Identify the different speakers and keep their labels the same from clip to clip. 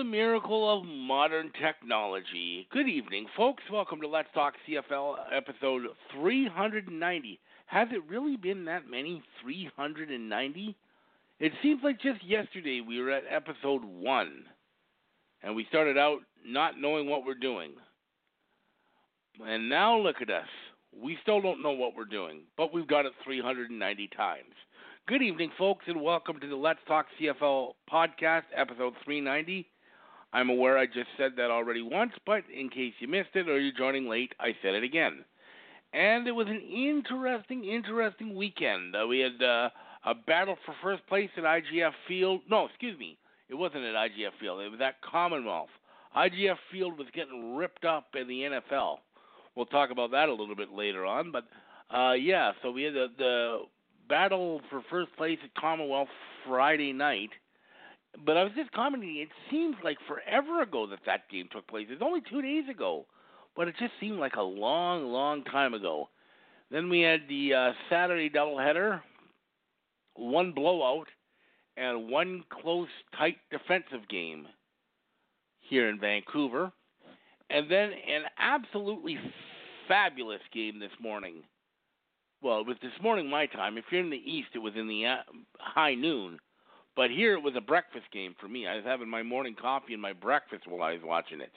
Speaker 1: the miracle of modern technology. Good evening, folks. Welcome to Let's Talk CFL episode 390. Has it really been that many? 390? It seems like just yesterday we were at episode 1, and we started out not knowing what we're doing. And now look at us. We still don't know what we're doing, but we've got it 390 times. Good evening, folks, and welcome to the Let's Talk CFL podcast, episode 390. I'm aware I just said that already once, but in case you missed it or you're joining late, I said it again. And it was an interesting, interesting weekend. Uh, we had uh, a battle for first place at IGF Field. No, excuse me, it wasn't at IGF Field. It was at Commonwealth. IGF Field was getting ripped up in the NFL. We'll talk about that a little bit later on, but uh, yeah, so we had the, the battle for first place at Commonwealth Friday night. But I was just commenting, it seems like forever ago that that game took place. It's only two days ago, but it just seemed like a long, long time ago. Then we had the uh, Saturday doubleheader, one blowout, and one close, tight defensive game here in Vancouver. And then an absolutely fabulous game this morning well, it was this morning my time. If you're in the east, it was in the uh, high noon. But here it was a breakfast game for me. I was having my morning coffee and my breakfast while I was watching it.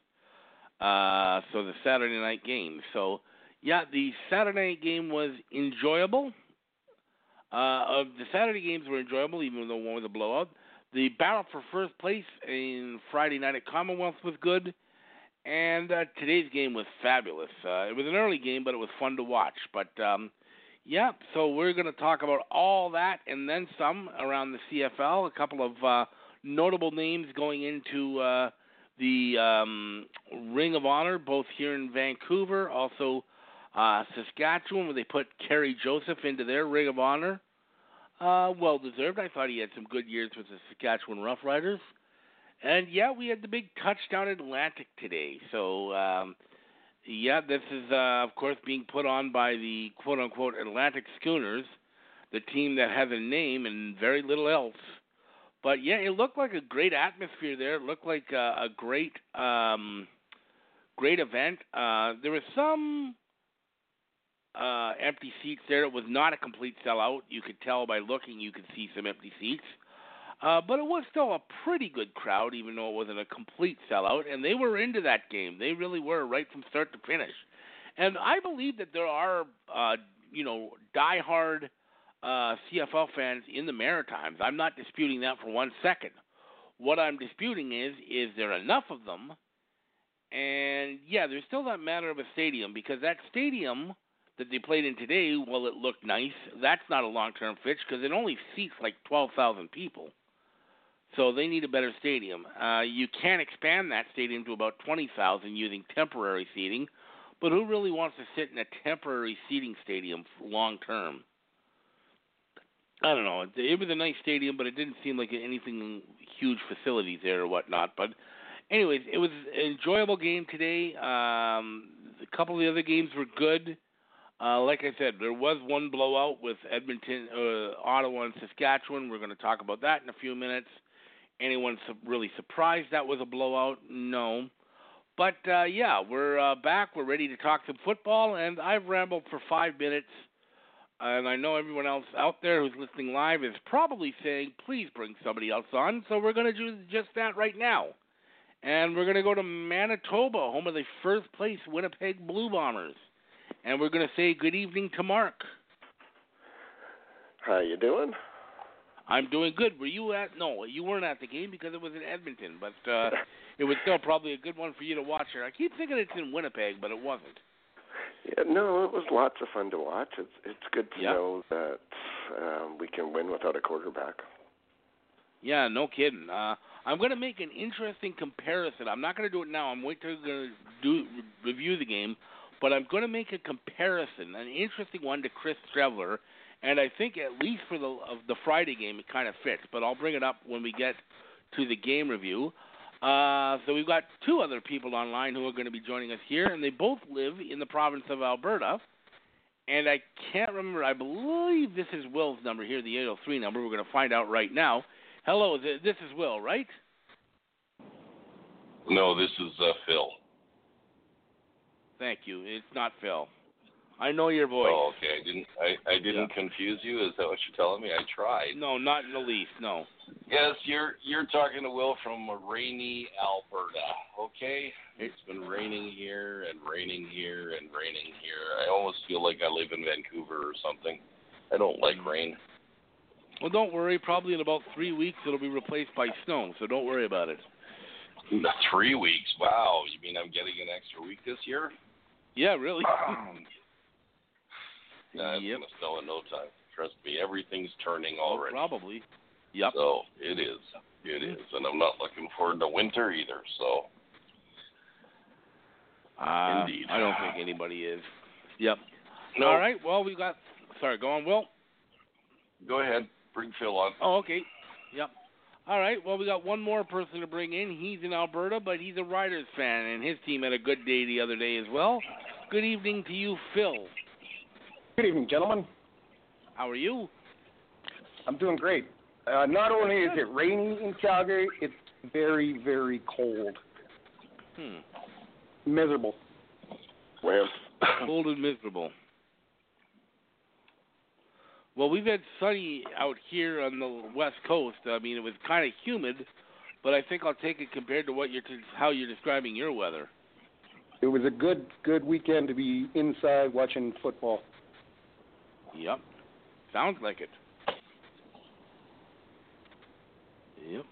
Speaker 1: Uh, so the Saturday night game. So yeah, the Saturday night game was enjoyable. Uh, of the Saturday games were enjoyable, even though one was a blowout. The battle for first place in Friday night at Commonwealth was good, and uh, today's game was fabulous. Uh, it was an early game, but it was fun to watch. But um, yeah, so we're going to talk about all that and then some around the CFL. A couple of uh, notable names going into uh, the um, Ring of Honor, both here in Vancouver, also uh, Saskatchewan, where they put Kerry Joseph into their Ring of Honor. Uh, well deserved. I thought he had some good years with the Saskatchewan Roughriders. And yeah, we had the big touchdown Atlantic today. So um, yeah, this is, uh, of course, being put on by the quote unquote Atlantic Schooners, the team that has a name and very little else. But yeah, it looked like a great atmosphere there. It looked like a, a great, um, great event. Uh, there was some uh, empty seats there. It was not a complete sellout. You could tell by looking. You could see some empty seats. Uh, but it was still a pretty good crowd, even though it wasn't a complete sellout, and they were into that game. They really were, right from start to finish. And I believe that there are, uh, you know, diehard uh, CFL fans in the Maritimes. I'm not disputing that for one second. What I'm disputing is, is there enough of them? And yeah, there's still that matter of a stadium because that stadium that they played in today, well, it looked nice. That's not a long-term fix because it only seats like 12,000 people. So they need a better stadium. Uh, you can expand that stadium to about 20,000 using temporary seating, but who really wants to sit in a temporary seating stadium long term? I don't know. It was a nice stadium, but it didn't seem like anything huge facilities there or whatnot. But, anyways, it was an enjoyable game today. Um, a couple of the other games were good. Uh, like I said, there was one blowout with Edmonton, uh, Ottawa, and Saskatchewan. We're going to talk about that in a few minutes anyone su- really surprised that was a blowout? No. But uh, yeah, we're uh, back. We're ready to talk some football, and I've rambled for five minutes. And I know everyone else out there who's listening live is probably saying, please bring somebody else on. So we're going to do just that right now. And we're going to go to Manitoba, home of the first place Winnipeg Blue Bombers. And we're going to say good evening to Mark.
Speaker 2: How you doing?
Speaker 1: I'm doing good. Were you at? No, you weren't at the game because it was in Edmonton, but uh, it was still probably a good one for you to watch. Here, I keep thinking it's in Winnipeg, but it wasn't.
Speaker 2: Yeah, no, it was lots of fun to watch. It's it's good to
Speaker 1: yeah.
Speaker 2: know that um, we can win without a quarterback.
Speaker 1: Yeah, no kidding. Uh, I'm going to make an interesting comparison. I'm not going to do it now. I'm waiting to do review the game, but I'm going to make a comparison, an interesting one to Chris Streveler, and I think at least for the of the Friday game it kind of fits. But I'll bring it up when we get to the game review. Uh, so we've got two other people online who are going to be joining us here, and they both live in the province of Alberta. And I can't remember. I believe this is Will's number here, the 803 number. We're going to find out right now. Hello, this is Will, right?
Speaker 3: No, this is uh, Phil.
Speaker 1: Thank you. It's not Phil. I know your voice.
Speaker 3: Oh, okay. I didn't. I, I didn't yeah. confuse you. Is that what you're telling me? I tried.
Speaker 1: No, not in the least. No.
Speaker 3: Yes, you're you're talking to Will from rainy Alberta. Okay. It's been raining here and raining here and raining here. I almost feel like I live in Vancouver or something. I don't like rain.
Speaker 1: Well, don't worry. Probably in about three weeks it'll be replaced by snow, so don't worry about it.
Speaker 3: Three weeks? Wow. You mean I'm getting an extra week this year?
Speaker 1: Yeah, really.
Speaker 3: Um, yeah, it's gonna snow in no time. Trust me, everything's turning already.
Speaker 1: Probably. Yep.
Speaker 3: So it is. It is, and I'm not looking forward to winter either. So.
Speaker 1: Uh,
Speaker 3: Indeed.
Speaker 1: I don't think anybody is. Yep.
Speaker 3: No.
Speaker 1: All right. Well, we got. Sorry, go on, Will.
Speaker 3: Go ahead. Bring Phil on.
Speaker 1: Oh, okay. Yep. All right. Well, we got one more person to bring in. He's in Alberta, but he's a Riders fan, and his team had a good day the other day as well. Good evening to you, Phil.
Speaker 4: Good evening, gentlemen.
Speaker 1: How are you?
Speaker 4: I'm doing great. Uh, not only is it rainy in Calgary, it's very, very cold.
Speaker 1: Hmm.
Speaker 4: Miserable.
Speaker 2: Well,
Speaker 1: cold and miserable. Well, we've had sunny out here on the west coast. I mean, it was kind of humid, but I think I'll take it compared to what you're how you're describing your weather.
Speaker 4: It was a good good weekend to be inside watching football.
Speaker 1: Yep, sounds like it. Yep.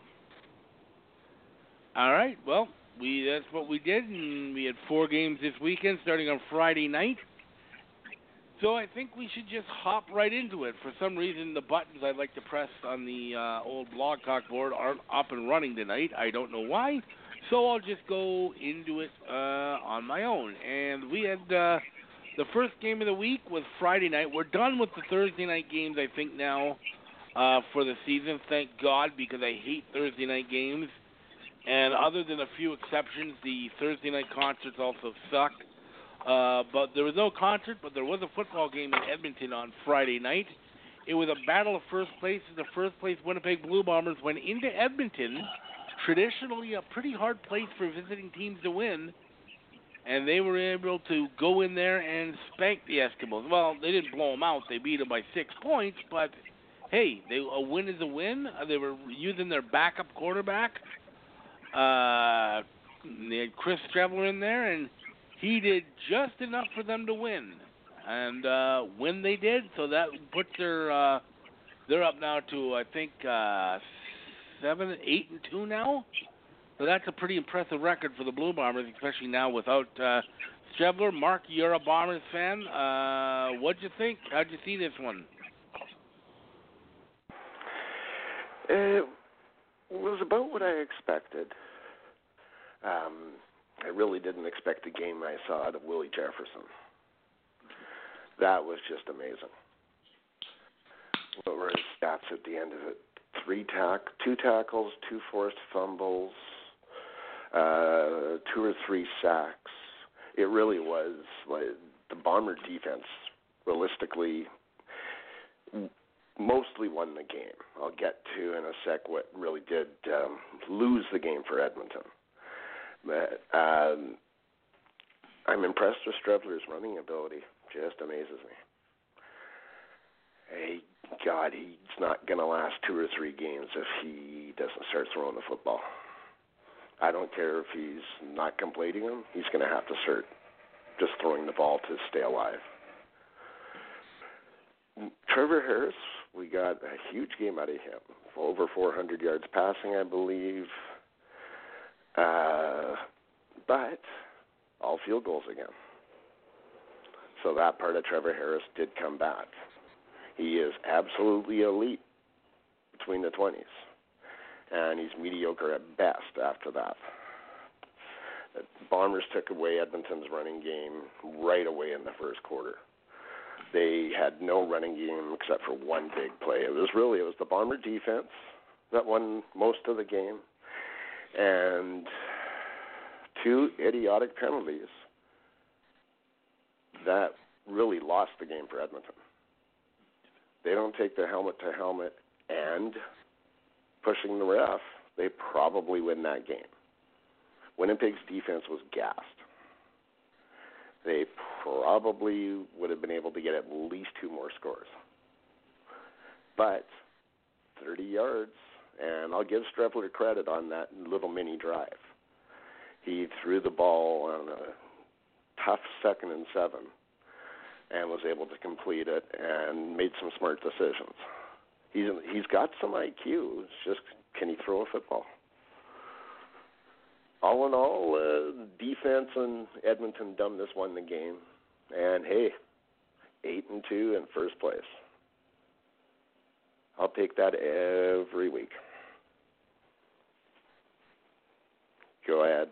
Speaker 1: All right. Well, we that's what we did, and we had four games this weekend, starting on Friday night. So I think we should just hop right into it. For some reason, the buttons I'd like to press on the uh, old Blog Talk board aren't up and running tonight. I don't know why. So I'll just go into it uh, on my own. And we had uh, the first game of the week was Friday night. We're done with the Thursday night games, I think, now uh, for the season. Thank God, because I hate Thursday night games. And other than a few exceptions, the Thursday night concerts also suck. Uh, but there was no concert, but there was a football game in Edmonton on Friday night. It was a battle of first place. The first place Winnipeg Blue Bombers went into Edmonton, traditionally a pretty hard place for visiting teams to win, and they were able to go in there and spank the Eskimos. Well, they didn't blow them out; they beat them by six points. But hey, they, a win is a win. Uh, they were using their backup quarterback. Uh, they had Chris Streveler in there, and he did just enough for them to win, and uh, when they did, so that puts their uh, they're up now to I think uh, seven, eight, and two now. So that's a pretty impressive record for the Blue Bombers, especially now without uh, Streveler. Mark, you're a Bombers fan. Uh, what'd you think? How'd you see this one?
Speaker 2: It was about what I expected. Um, I really didn't expect the game I saw out of Willie Jefferson. That was just amazing. What were his stats at the end of it? Three tack, two tackles, two forced fumbles, uh, two or three sacks. It really was like the Bomber defense. Realistically, mostly won the game. I'll get to in a sec what really did um, lose the game for Edmonton. But um, I'm impressed with Streveler's running ability. Just amazes me. Hey, God, he's not going to last two or three games if he doesn't start throwing the football. I don't care if he's not completing them. He's going to have to start just throwing the ball to stay alive. Trevor Harris, we got a huge game out of him. Over 400 yards passing, I believe. Uh, but all field goals again. So that part of Trevor Harris did come back. He is absolutely elite between the 20s. And he's mediocre at best after that. Bombers took away Edmonton's running game right away in the first quarter. They had no running game except for one big play. It was really it was the Bomber defense that won most of the game, and two idiotic penalties that really lost the game for Edmonton. They don't take the helmet to helmet and pushing the ref, they probably win that game. Winnipeg's defense was gassed. They probably would have been able to get at least two more scores. But 30 yards, and I'll give Streveler credit on that little mini drive. He threw the ball on a tough second and seven and was able to complete it and made some smart decisions. He's he's got some IQ. It's just can he throw a football? All in all, uh, defense and Edmonton dumbness won the game, and hey, eight and two in first place. I'll take that every week. Go ahead.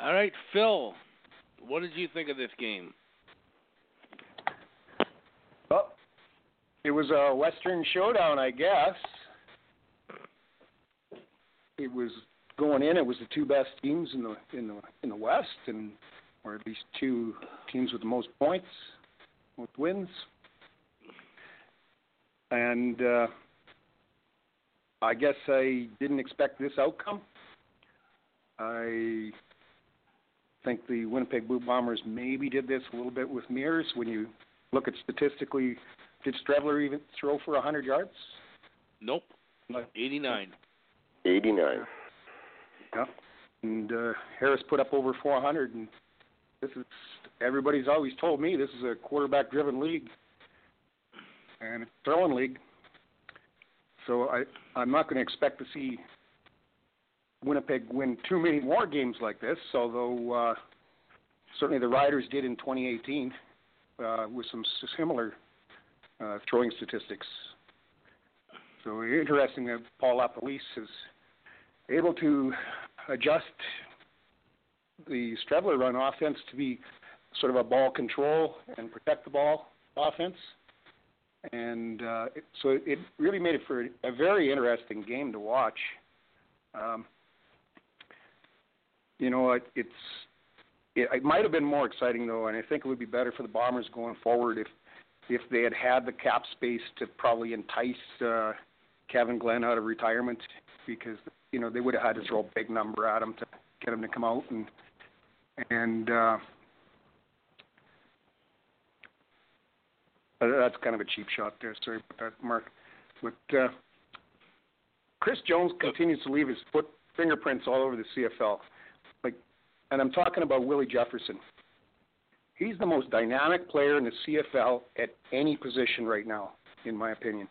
Speaker 1: All right, Phil. What did you think of this game?
Speaker 4: Well, it was a Western showdown, I guess. It was going in. It was the two best teams in the in the in the West, and or at least two teams with the most points, most wins. And uh, I guess I didn't expect this outcome. I think the Winnipeg Blue Bombers maybe did this a little bit with mirrors. When you look at statistically, did Streveler even throw for 100 yards?
Speaker 1: Nope. 89.
Speaker 2: 89.
Speaker 4: Yeah. And uh, Harris put up over 400, and this is everybody's always told me this is a quarterback-driven league, and it's a throwing league. So I I'm not going to expect to see Winnipeg win too many more games like this, although uh, certainly the Riders did in 2018 uh, with some similar uh, throwing statistics. So interesting that Paul LaPolice is able to adjust the Streveler run offense to be sort of a ball control and protect the ball offense. And uh, it, so it really made it for a very interesting game to watch. Um, you know, it, it's it, it might have been more exciting though, and I think it would be better for the Bombers going forward if if they had had the cap space to probably entice uh, Kevin Glenn out of retirement, because you know they would have had to throw a big number at him to get him to come out and and uh, that's kind of a cheap shot there. Sorry about that, Mark. But uh, Chris Jones continues to leave his foot fingerprints all over the CFL Like, and I'm talking about Willie Jefferson. He's the most dynamic player in the CFL at any position right now, in my opinion.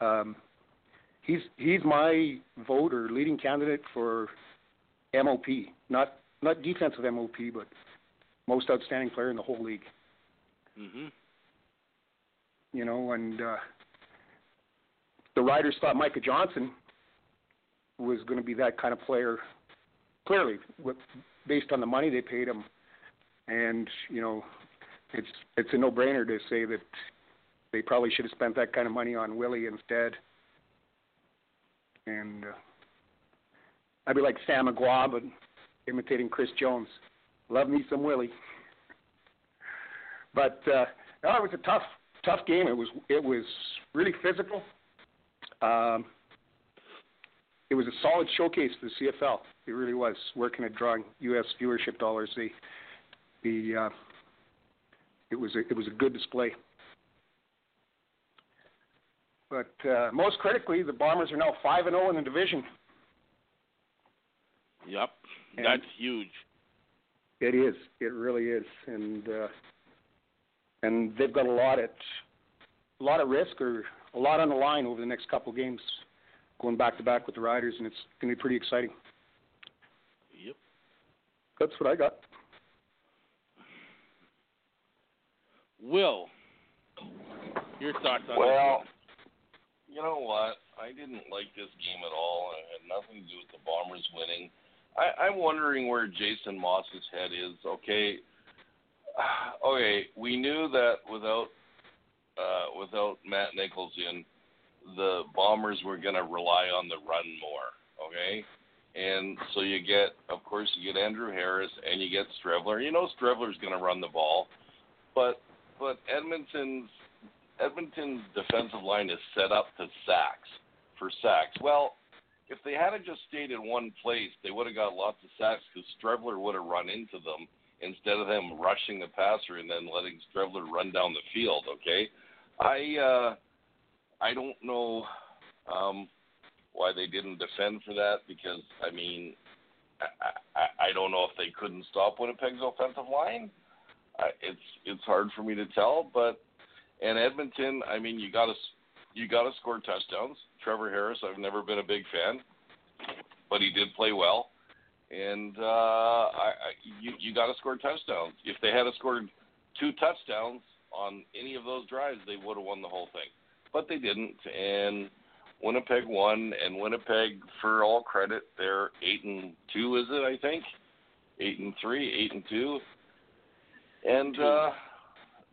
Speaker 4: Um, he's he's my vote or leading candidate for MOP, not not defensive MOP, but most outstanding player in the whole league.
Speaker 1: Mhm.
Speaker 4: You know, and uh, the Riders thought Micah Johnson was going to be that kind of player clearly, with, based on the money they paid him, and you know, it's it's a no-brainer to say that they probably should have spent that kind of money on Willie instead. And uh, I'd be like Sam McGraw, but imitating Chris Jones. Love me some Willie. But uh, no, it was a tough, tough game. It was it was really physical. Um, it was a solid showcase for the CFL. It really was working at drawing U.S. viewership dollars. The the uh, it was a, it was a good display. But uh, most critically, the Bombers are now five and zero oh in the division.
Speaker 1: Yep,
Speaker 4: and
Speaker 1: that's huge.
Speaker 4: It is. It really is, and uh, and they've got a lot at a lot of risk or a lot on the line over the next couple of games going back to back with the Riders, and it's going to be pretty exciting.
Speaker 1: Yep.
Speaker 4: That's what I got.
Speaker 1: Will, your thoughts on
Speaker 3: well, you know what? I didn't like this game at all. It had nothing to do with the Bombers winning. I, I'm wondering where Jason Maas's head is. Okay, okay, we knew that without uh, without Matt Nichols in, the Bombers were going to rely on the run more. Okay, and so you get, of course, you get Andrew Harris and you get Streveler. You know Streveler's going to run the ball, but but Edmonton's Edmonton's defensive line is set up to sacks for sacks. Well, if they had just stayed in one place, they would have got lots of sacks because Streveler would have run into them instead of them rushing the passer and then letting Streveler run down the field. Okay, I uh, I don't know um, why they didn't defend for that because I mean I, I, I don't know if they couldn't stop Winnipeg's offensive line. It's it's hard for me to tell, but and Edmonton, I mean, you got to you got to score touchdowns. Trevor Harris, I've never been a big fan, but he did play well, and uh, I, I, you you got to score touchdowns. If they had scored two touchdowns on any of those drives, they would have won the whole thing, but they didn't, and Winnipeg won. And Winnipeg, for all credit, they're eight and two, is it? I think eight and three, eight and two, and. uh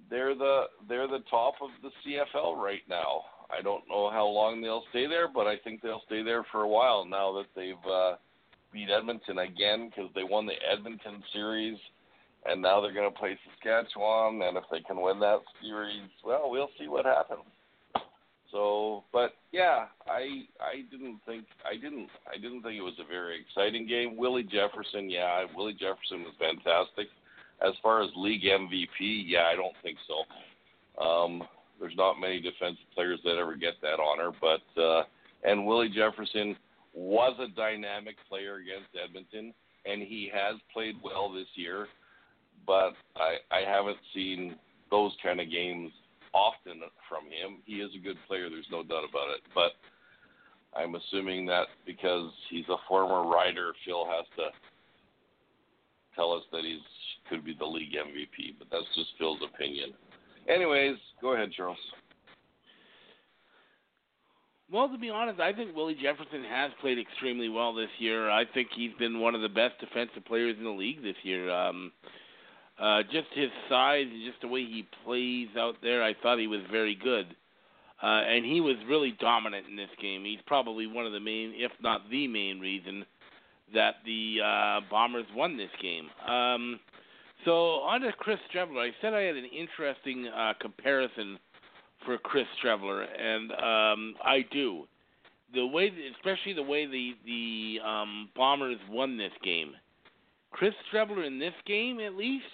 Speaker 3: they're the they're the top of the CFL right now. I don't know how long they'll stay there, but I think they'll stay there for a while now that they've uh, beat Edmonton again because they won the Edmonton series, and now they're going to play Saskatchewan. And if they can win that series, well, we'll see what happens. So, but yeah, I I didn't think I didn't I didn't think it was a very exciting game. Willie Jefferson, yeah, Willie Jefferson was fantastic. As far as league MVP, yeah, I don't think so. Um, there's not many defensive players that ever get that honor, but uh, and Willie Jefferson was a dynamic player against Edmonton, and he has played well this year. But I, I haven't seen those kind of games often from him. He is a good player, there's no doubt about it. But I'm assuming that because he's a former rider, Phil has to tell us that he could be the league MVP, but that's just Phil's opinion. Anyways, go ahead, Charles.
Speaker 1: Well, to be honest, I think Willie Jefferson has played extremely well this year. I think he's been one of the best defensive players in the league this year. Um, uh, just his size and just the way he plays out there, I thought he was very good. Uh, and he was really dominant in this game. He's probably one of the main, if not the main reason that the uh, Bombers won this game. Um, so on to Chris Streveler. I said I had an interesting uh, comparison for Chris Streveler, and um, I do. The way, especially the way the the um, Bombers won this game. Chris Streveler in this game, at least,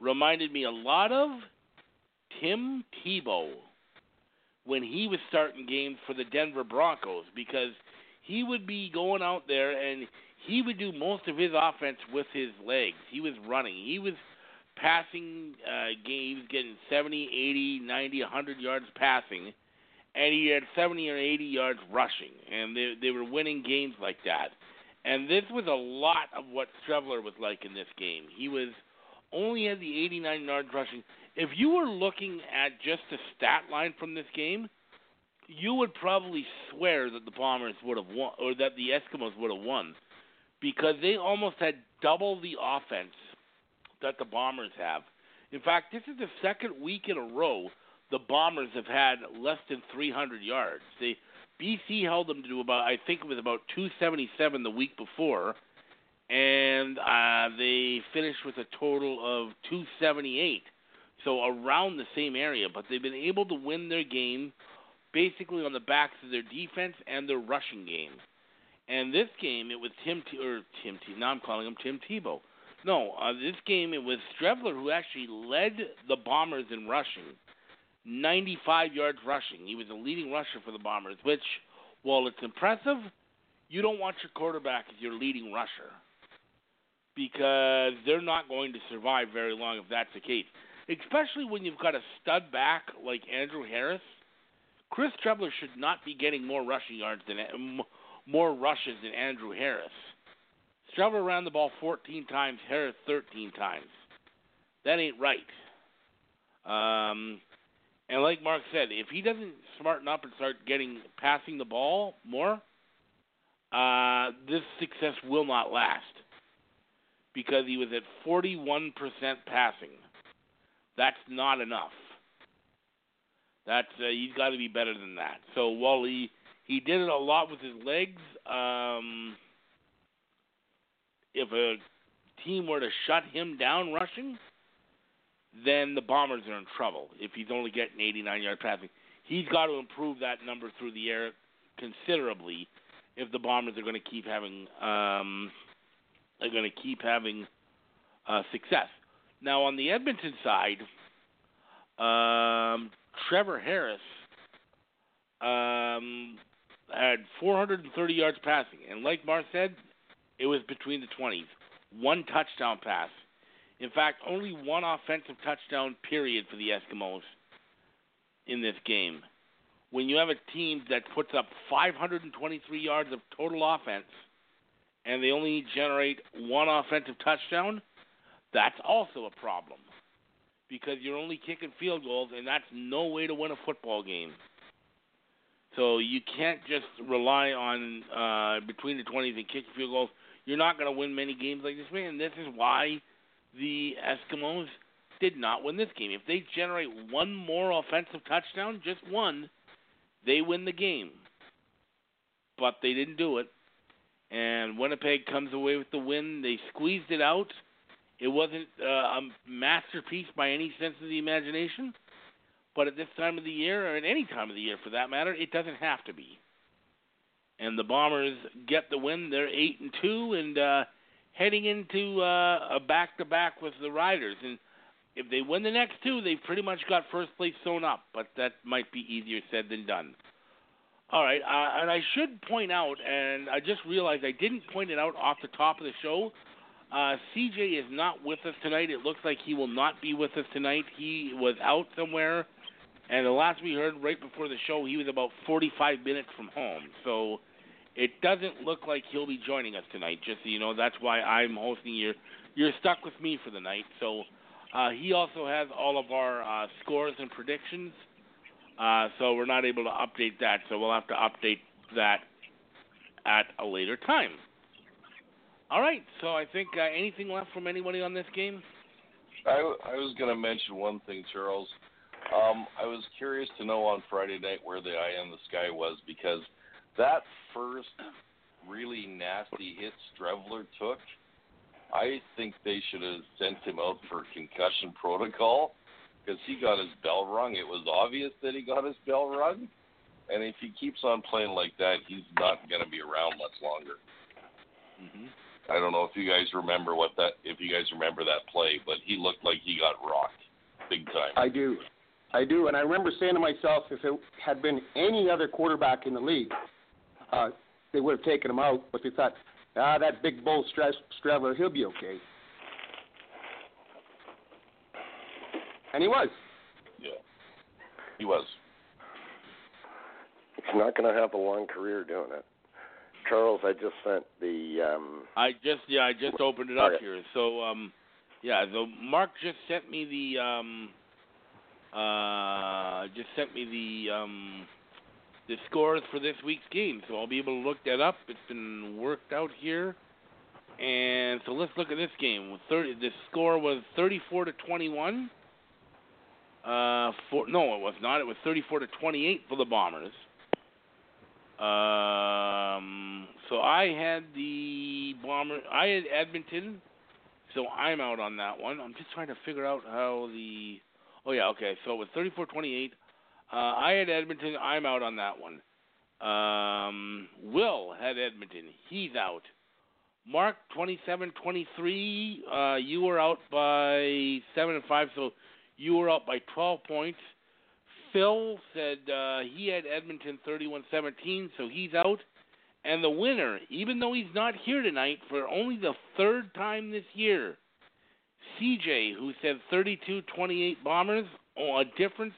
Speaker 1: reminded me a lot of Tim Tebow when he was starting games for the Denver Broncos because he would be going out there and he would do most of his offense with his legs. He was running. He was passing uh, games, getting 70, 80, 90, 100 yards passing, and he had 70 or 80 yards rushing, and they they were winning games like that. And this was a lot of what Streveler was like in this game. He was only had the 89 yards rushing. If you were looking at just the stat line from this game, you would probably swear that the Bombers would have won, or that the Eskimos would have won because they almost had double the offense that the Bombers have. In fact, this is the second week in a row the Bombers have had less than 300 yards. They BC held them to about I think it was about 277 the week before, and uh, they finished with a total of 278. So around the same area, but they've been able to win their game basically on the backs of their defense and their rushing game. And this game, it was Tim T- or Tim T. Now I'm calling him Tim Tebow. No, uh, this game it was Streveler who actually led the Bombers in rushing, 95 yards rushing. He was the leading rusher for the Bombers, which, while it's impressive, you don't want your quarterback as your leading rusher because they're not going to survive very long if that's the case. Especially when you've got a stud back like Andrew Harris. Chris Streveler should not be getting more rushing yards than more rushes than Andrew Harris. Streveler ran the ball 14 times, Harris 13 times. That ain't right. Um, And like Mark said, if he doesn't smarten up and start getting passing the ball more, uh, this success will not last because he was at 41% passing. That's not enough. That's uh, he's got to be better than that. So while he did it a lot with his legs, um, if a team were to shut him down rushing, then the Bombers are in trouble. If he's only getting 89 yard passing, he's got to improve that number through the air considerably if the Bombers are going to keep having um, are going to keep having uh, success. Now on the Edmonton side, um, Trevor Harris um, had 430 yards passing, and like Mar said, it was between the 20s. One touchdown pass. In fact, only one offensive touchdown period for the Eskimos in this game. When you have a team that puts up 523 yards of total offense and they only generate one offensive touchdown, that's also a problem because you're only kicking field goals, and that's no way to win a football game. So you can't just rely on uh, between the 20s and kicking field goals. You're not going to win many games like this, man. And this is why the Eskimos did not win this game. If they generate one more offensive touchdown, just one, they win the game. But they didn't do it. And Winnipeg comes away with the win. They squeezed it out. It wasn't uh, a masterpiece by any sense of the imagination, but at this time of the year, or at any time of the year for that matter, it doesn't have to be. And the Bombers get the win. They're eight and two, and uh, heading into uh, a back-to-back with the Riders. And if they win the next two, they've pretty much got first place sewn up. But that might be easier said than done. All right, uh, and I should point out, and I just realized I didn't point it out off the top of the show. Uh, CJ is not with us tonight. It looks like he will not be with us tonight. He was out somewhere, and the last we heard right before the show, he was about 45 minutes from home. So it doesn't look like he'll be joining us tonight. Just so you know, that's why I'm hosting. You're you're stuck with me for the night. So uh, he also has all of our uh, scores and predictions. Uh, so we're not able to update that. So we'll have to update that at a later time. All right. So I think uh, anything left from anybody on this game?
Speaker 3: I, I was going to mention one thing, Charles. Um, I was curious to know on Friday night where the eye in the sky was because that first really nasty hit Streveler took, I think they should have sent him out for concussion protocol because he got his bell rung. It was obvious that he got his bell rung. And if he keeps on playing like that, he's not going to be around much longer.
Speaker 1: Mm-hmm.
Speaker 3: I don't know if you guys remember what that if you guys remember that play, but he looked like he got rocked big time.
Speaker 4: I do. I do, and I remember saying to myself, if it had been any other quarterback in the league, uh, they would have taken him out. But they thought, ah, that big bull Streveler, he'll be okay. And he was.
Speaker 3: Yeah, he was.
Speaker 2: He's not going to have a long career doing it. Charles, I just sent the. Um,
Speaker 1: I just yeah, I just opened it up
Speaker 2: Okay.
Speaker 1: here. So um, yeah, so Mark just sent me the um, uh, just sent me the um, the scores for this week's game. So I'll be able to look that up. It's been worked out here. And so let's look at this game. With Thirty, the score was thirty-four to twenty-one. Uh, for no, it was not. It was thirty-four to twenty-eight for the Bombers. Um, so I had the bomber. I had Edmonton, so I'm out on that one. I'm just trying to figure out how the. Oh yeah, okay. So it was 34-28. Uh, I had Edmonton. I'm out on that one. Um, Will had Edmonton. He's out. Mark 27-23. Uh, you were out by seven and five, so you were out by 12 points. Phil said uh, he had Edmonton 31-17, so he's out. And the winner, even though he's not here tonight for only the third time this year, CJ, who said 32-28 Bombers, oh, a difference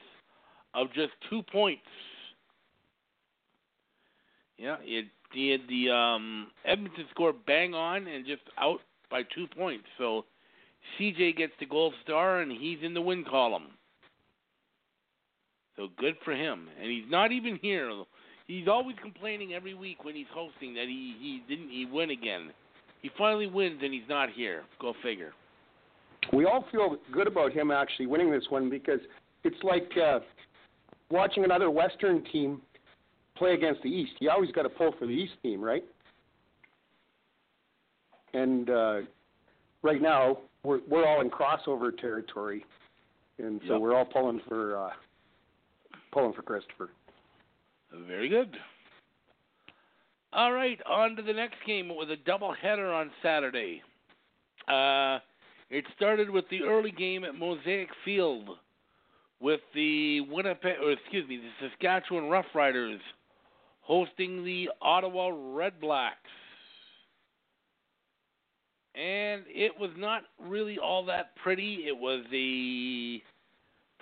Speaker 1: of just two points. Yeah, it, had the um, Edmonton score bang on and just out by two points. So CJ gets the gold star and he's in the win column. So good for him. And he's not even here. He's always complaining every week when he's hosting that he he didn't he win again. He finally wins and he's not here. Go figure.
Speaker 4: We all feel good about him actually winning this one because it's like uh, watching another Western team play against the East. You always got to pull for the East team, right? And uh, right now we're we're all in crossover territory, and so
Speaker 1: Yep.
Speaker 4: we're all pulling for uh, pulling for Christopher.
Speaker 1: Very good. All right, on to the next game. It was a doubleheader on Saturday. Uh, it started with the early game at Mosaic Field with the Winnipeg, or excuse me, the Saskatchewan Roughriders hosting the Ottawa Red Blacks. And it was not really all that pretty. It was a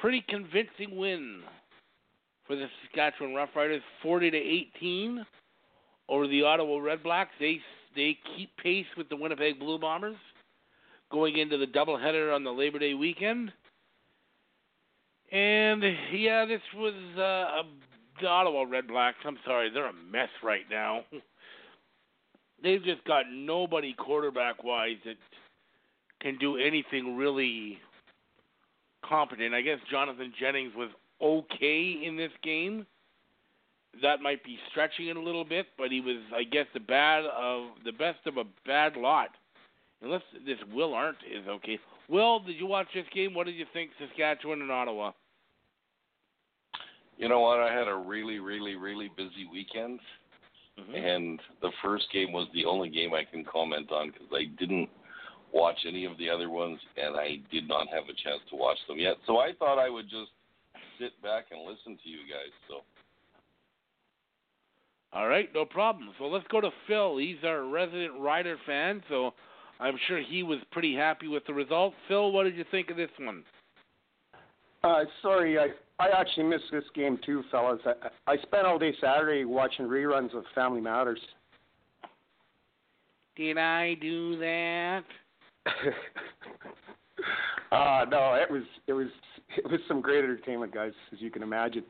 Speaker 1: pretty convincing win for the Saskatchewan Roughriders, 40 to 18 over the Ottawa Red Blacks. They they keep pace with the Winnipeg Blue Bombers going into the doubleheader on the Labor Day weekend. And yeah, this was uh, a, the Ottawa Red Blacks. I'm sorry, they're a mess right now. They've just got nobody quarterback wise that can do anything really competent. I guess Jonathan Jennings was okay in this game. That might be stretching it a little bit, but he was, I guess, the bad of the best of a bad lot. Unless this Will Arndt is okay. Will, did you watch this game? What did you think, Saskatchewan and Ottawa?
Speaker 3: You know what? I had a really, really, really busy weekend,
Speaker 1: Mm-hmm.
Speaker 3: and the first game was the only game I can comment on because I didn't watch any of the other ones, and I did not have a chance to watch them yet. So I thought I would just sit back and listen to you guys. So
Speaker 1: All right, no problem. So let's go to Phil. He's our resident Rider fan, so I'm sure he was pretty happy with the result. Phil, what did you think of this one?
Speaker 4: Uh, sorry, I I actually missed this game too, fellas. I, I spent all day Saturday watching reruns of Family Matters.
Speaker 1: Did I do that?
Speaker 4: uh no, it was it was it was some great entertainment, guys, as you can imagine.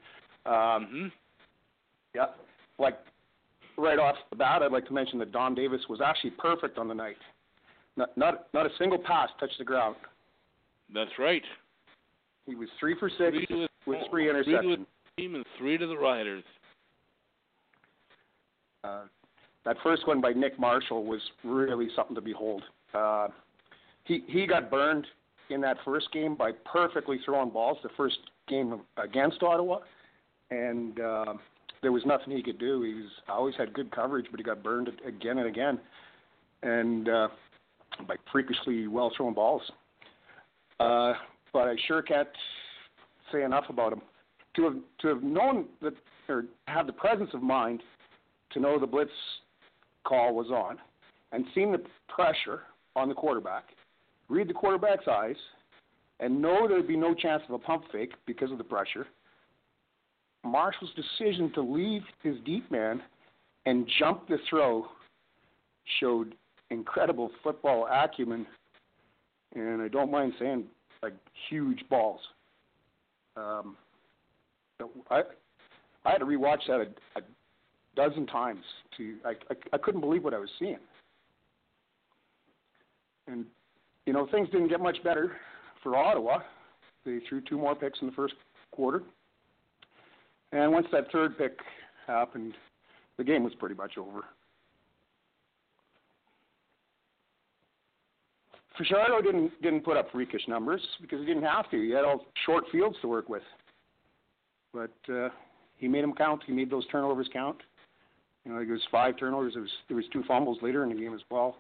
Speaker 4: Um,
Speaker 1: hmm
Speaker 4: yeah, like right off the bat, I'd like to mention that Dom Davis was actually perfect on the night. Not not not a single pass touched the ground.
Speaker 1: That's right.
Speaker 4: He was three for six
Speaker 1: Three the,
Speaker 4: with three
Speaker 1: Three to
Speaker 4: interceptions.
Speaker 1: the team and three to the Riders.
Speaker 4: Uh, that first one by Nick Marshall was really something to behold. Uh, he he got burned in that first game by perfectly throwing balls. The first game against Ottawa, and uh, there was nothing he could do. He was always had good coverage, but he got burned again and again, and uh, by freakishly well thrown balls. Uh, but I sure can't say enough about him. To have to have known that or have the presence of mind to know the blitz call was on and seen the pressure on the quarterback, read the quarterback's eyes, and know there'd be no chance of a pump fake because of the pressure. Marshall's decision to leave his deep man and jump the throw showed incredible football acumen, and I don't mind saying, like huge balls. Um, I I had to rewatch that a, a dozen times to I, I I couldn't believe what I was seeing. And you know things didn't get much better for Ottawa. They threw two more picks in the first quarter, and once that third pick happened, the game was pretty much over. Fajardo didn't didn't put up freakish numbers because he didn't have to. He had all short fields to work with, but uh, he made them count. He made those turnovers count. You know, it was five turnovers. There was there was two fumbles later in the game as well.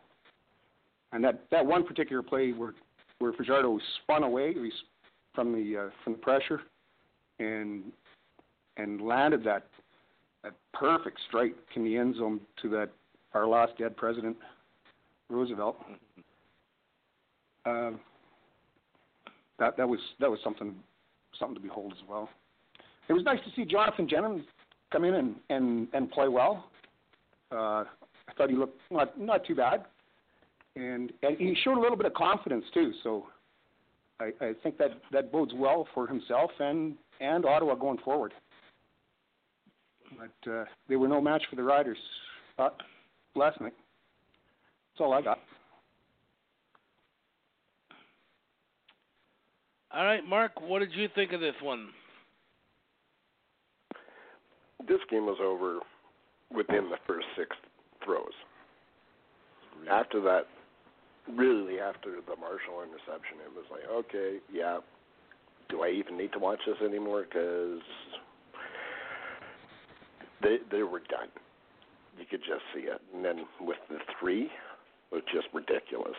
Speaker 4: And that that one particular play where where Fajardo spun away was from the uh, from the pressure, and and landed that that perfect strike in the end zone to that our last dead president Roosevelt. Um, that that was that was something something to behold as well. It was nice to see Jonathan Jennings come in and and, and play well. Uh, I thought he looked not not too bad, and and he showed a little bit of confidence too. So I, I think that that bodes well for himself and and Ottawa going forward. But uh, they were no match for the Riders uh, last night. That's all I got.
Speaker 1: All right, Mark, what did you think of this one?
Speaker 2: This game was over within the first six throws. After that, really after the Marshall interception, it was like, okay, yeah, do I even need to watch this anymore? Because they they were done. You could just see it. And then with the three, it was just ridiculous.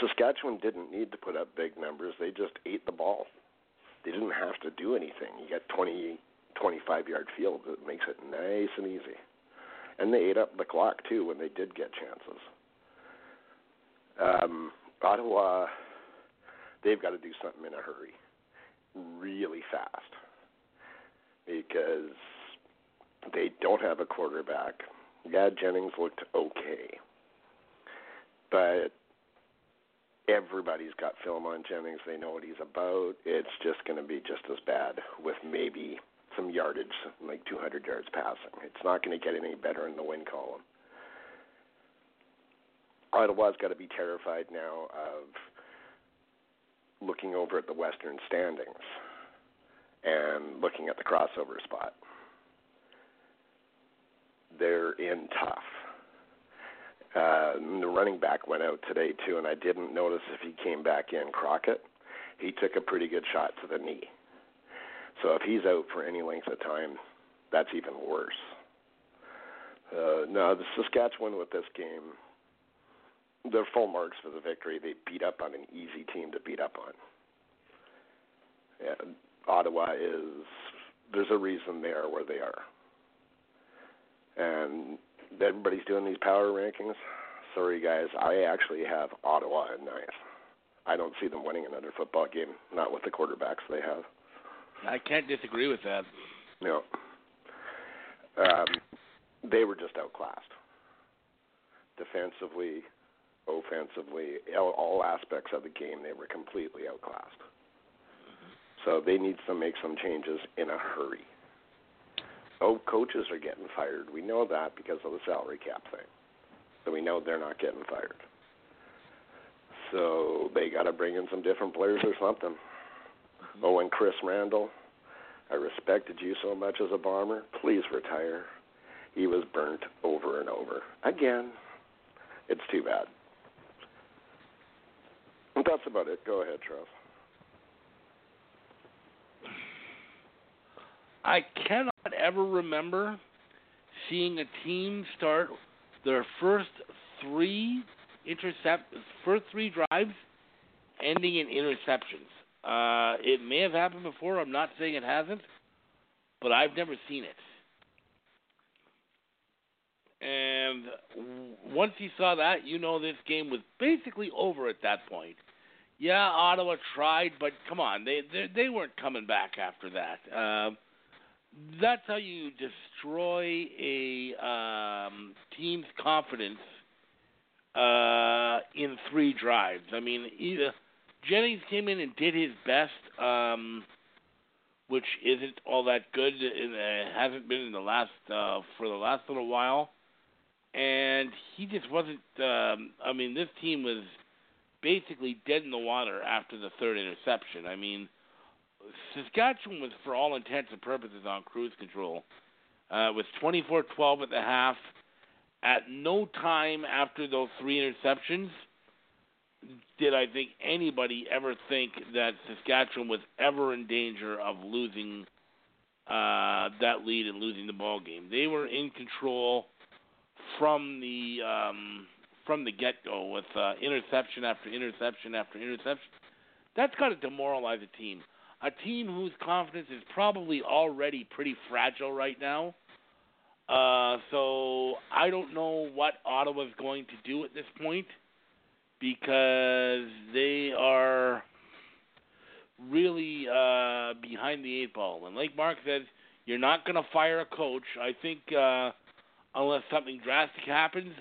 Speaker 2: Saskatchewan didn't need to put up big numbers. They just ate the ball. They didn't have to do anything. You got 20, 25 yard field that makes it nice and easy. And they ate up the clock too when they did get chances. Um, Ottawa, they've got to do something in a hurry, really fast, because they don't have a quarterback. Yeah, Jennings looked okay, but everybody's got film Jennings. They know what he's about. It's just going to be just as bad with maybe some yardage, like 200 yards passing. It's not going to get any better in the win column. Ottawa's got to be terrified now of looking over at the Western standings and looking at the crossover spot. They're in tough. Uh, the running back went out today too, and I didn't notice if he came back in. Crockett, he took a pretty good shot to the knee. So if he's out for any length of time, that's even worse. Uh, no, the Saskatchewan with this game, they're full marks for the victory. They beat up on an easy team to beat up on. And Ottawa is there's a reason they are where they are, and everybody's doing these power rankings. Sorry guys, I actually have Ottawa at ninth. I don't see them winning another football game, not with the quarterbacks they have.
Speaker 1: I can't disagree with that.
Speaker 2: No. Um, they were just outclassed. Defensively, offensively, all, all aspects of the game, they were completely outclassed. So they need to make some changes in a hurry. Oh, coaches are getting fired. We know that because of the salary cap thing. So we know they're not getting fired. So they got to bring in some different players or something. Oh, and Chris Randle, I respected you so much as a bomber. Please retire. He was burnt over and over. Again. It's too bad. That's about it. Go ahead, Charles.
Speaker 1: I cannot ever remember seeing a team start their first three intercept first three drives ending in interceptions. Uh, it may have happened before. I'm not saying it hasn't, but I've never seen it. And once you saw that, you know this game was basically over at that point. Yeah, Ottawa tried, but come on, they they, they weren't coming back after that. Uh, that's how you destroy a um, team's confidence uh, in three drives. I mean, either Jennings came in and did his best, um, which isn't all that good. and uh, hasn't been in the last uh, for the last little while, and he just wasn't. Um, I mean, this team was basically dead in the water after the third interception. I mean, Saskatchewan was, for all intents and purposes, on cruise control. Uh, it was 24-12 at the half. At no time after those three interceptions did I think anybody ever think that Saskatchewan was ever in danger of losing uh, that lead and losing the ball game. They were in control from the um, from the get go with uh, interception after interception after interception. That's got to demoralize a team. A team whose confidence is probably already pretty fragile right now. Uh, so I don't know what Ottawa's going to do at this point because they are really uh, behind the eight ball. And like Mark said, you're not going to fire a coach. I think uh, unless something drastic happens,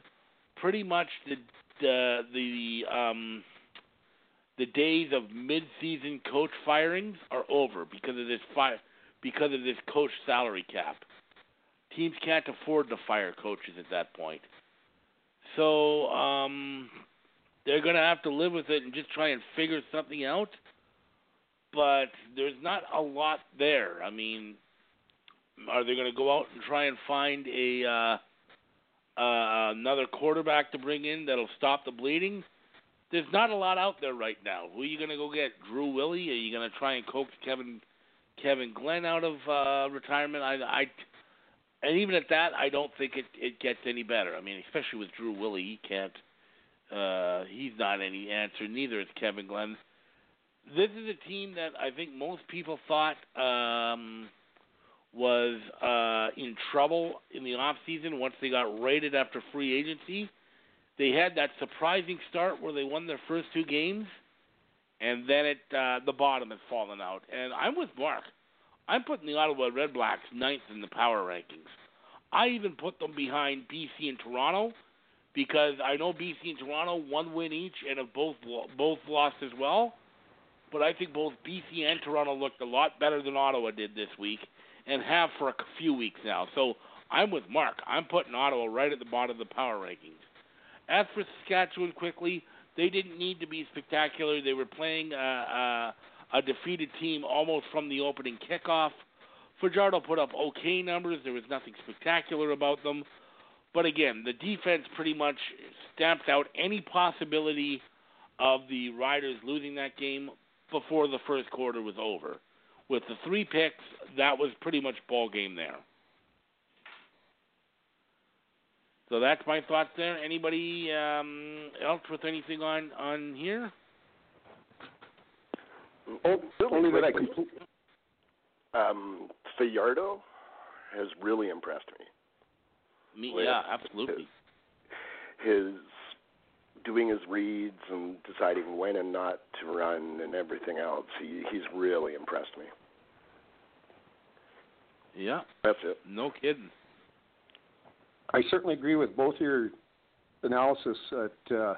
Speaker 1: pretty much the the the um, the days of mid-season coach firings are over because of this fi- because of this coach salary cap. Teams can't afford to fire coaches at that point. So um, they're going to have to live with it and just try and figure something out. But there's not a lot there. I mean, are they going to go out and try and find a uh, uh, another quarterback to bring in that'll stop the bleeding? There's not a lot out there right now. Who are you going to go get? Drew Willy? Are you going to try and coax Kevin Kevin Glenn out of uh, retirement? I, I and even at that, I don't think it it gets any better. I mean, especially with Drew Willy, he can't. Uh, he's not any answer. Neither is Kevin Glenn. This is a team that I think most people thought um, was uh, in trouble in the off season once they got raided after free agency. They had that surprising start where they won their first two games, and then it uh, the bottom has fallen out. And I'm with Mark. I'm putting the Ottawa Red Blacks ninth in the power rankings. I even put them behind BC and Toronto because I know BC and Toronto one win each and have both both lost as well. But I think both BC and Toronto looked a lot better than Ottawa did this week and have for a few weeks now. So I'm with Mark. I'm putting Ottawa right at the bottom of the power rankings. As for Saskatchewan, quickly, they didn't need to be spectacular. They were playing. Uh, uh, a defeated team almost from the opening kickoff. Fajardo put up okay numbers. There was nothing spectacular about them. But again, the defense pretty much stamped out any possibility of the Riders losing that game before the first quarter was over. With the three picks, that was pretty much ball game there. So that's my thoughts there. Anybody um, else with anything on on here?
Speaker 2: Oh,
Speaker 4: Only that I complete.
Speaker 2: um, Fajardo has really impressed me.
Speaker 1: Me,
Speaker 2: With
Speaker 1: yeah, absolutely.
Speaker 2: His doing his reads and deciding when and not to run and everything else. He he's really impressed me.
Speaker 1: Yeah,
Speaker 2: That's it.
Speaker 1: no kidding.
Speaker 4: I certainly agree with both your analysis that uh,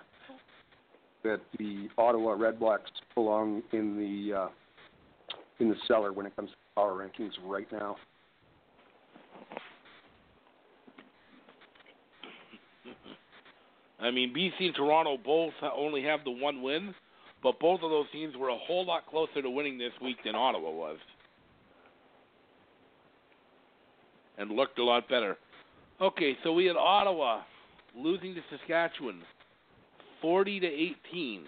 Speaker 4: that the Ottawa Redblacks belong in the uh, in the cellar when it comes to power rankings right now.
Speaker 1: I mean, BC and Toronto both only have the one win, but both of those teams were a whole lot closer to winning this week than Ottawa was, and looked a lot better. Okay, so we had Ottawa losing to Saskatchewan, forty to eighteen.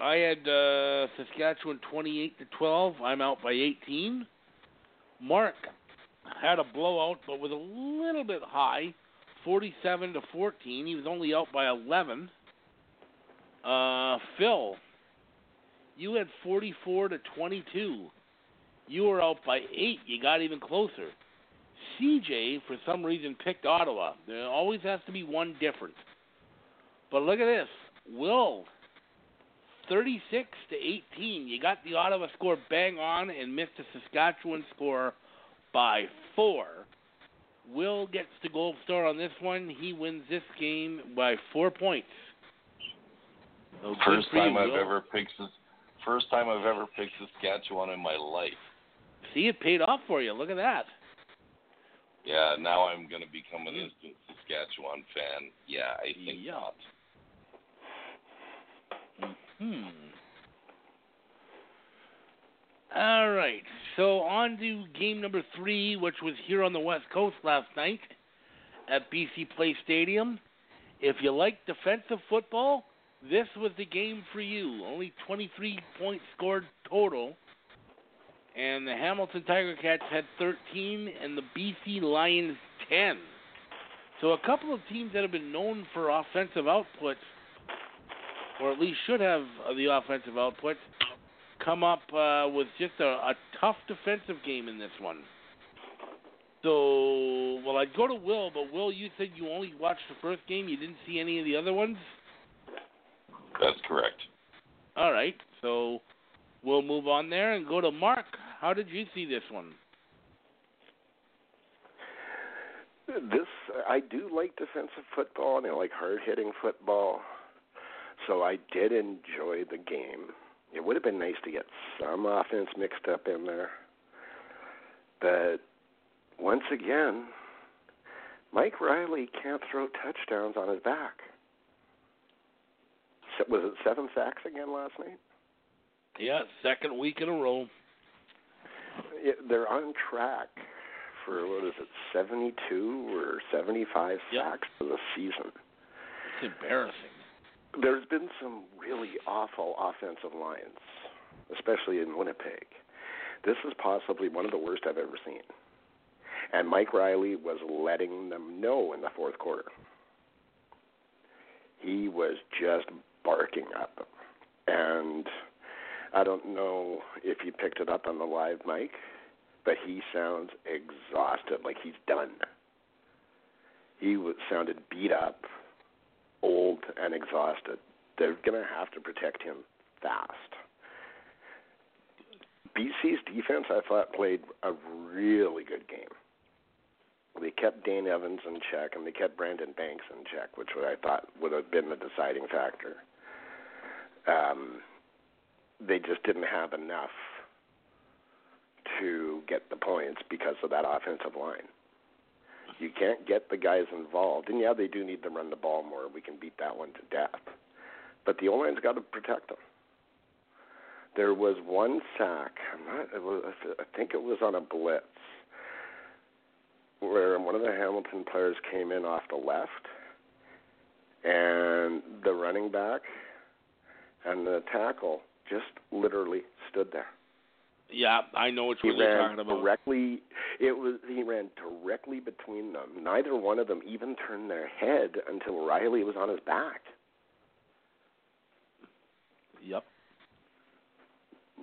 Speaker 1: I had uh, Saskatchewan twenty-eight to twelve. I'm out by eighteen. Mark had a blowout, but was a little bit high. 47 to 14. He was only out by 11. Uh, Phil, you had 44 to 22. You were out by eight. You got even closer. CJ, for some reason, picked Ottawa. There always has to be one difference. But look at this. Will, 36 to 18. You got the Ottawa score bang on and missed the Saskatchewan score by four. Will gets the gold star on this one. He wins this game by four points. So
Speaker 3: First
Speaker 1: for you,
Speaker 3: time I've
Speaker 1: Will.
Speaker 3: ever picked first time I've ever picked Saskatchewan in my life.
Speaker 1: See, it paid off for you. Look at that.
Speaker 3: Yeah, now I'm gonna become an instant Saskatchewan fan. Yeah, I think
Speaker 1: Yeah.
Speaker 3: not.
Speaker 1: Hmm. All right. So on to game number three, which was here on the West Coast last night at BC Place Stadium. If you like defensive football, this was the game for you. Only 23 points scored total. And the Hamilton Tiger Cats had 13 and the BC Lions 10. So a couple of teams that have been known for offensive output, or at least should have uh, the offensive output, come up uh, with just a, a tough defensive game in this one. So, well, I'd go to Will, but Will, you said you only watched the first game. You didn't see any of the other ones.
Speaker 3: That's correct.
Speaker 1: All right, so we'll move on there and go to Mark. How did you see this one?
Speaker 2: This I do like defensive football and I like hard hitting football. so I did enjoy the game. It would have been nice to get some offense mixed up in there. But once again, Mike Reilly can't throw touchdowns on his back. Was it seven sacks again last night?
Speaker 1: Yeah, second week in a row.
Speaker 2: It, they're on track for what is it, seventy-two or seventy-five
Speaker 1: Yep.
Speaker 2: sacks for the season.
Speaker 1: It's embarrassing.
Speaker 2: There's been some really awful offensive lines, especially in Winnipeg. This is possibly one of the worst I've ever seen. And Mike Reilly was letting them know in the fourth quarter. He was just barking at them. And I don't know if you picked it up on the live mic, but he sounds exhausted, like he's done. He was, sounded beat up, old, and exhausted. They're going to have to protect him fast. BC's defense, I thought, played a really good game. They kept Dane Evans in check, and they kept Brandon Banks in check, which I thought would have been the deciding factor. Um, they just didn't have enough to get the points because of that offensive line. You can't get the guys involved, and yeah, they do need to run the ball more. We can beat that one to death, but the O line's got to protect them. There was one sack. I'm not. It was, I think it was on a blitz where one of the Hamilton players came in off the left, and the running back and the tackle just literally stood there.
Speaker 1: Yeah, I know one you're talking about.
Speaker 2: directly. It was he ran directly between them. Neither one of them even turned their head until Reilly was on his back.
Speaker 1: Yep.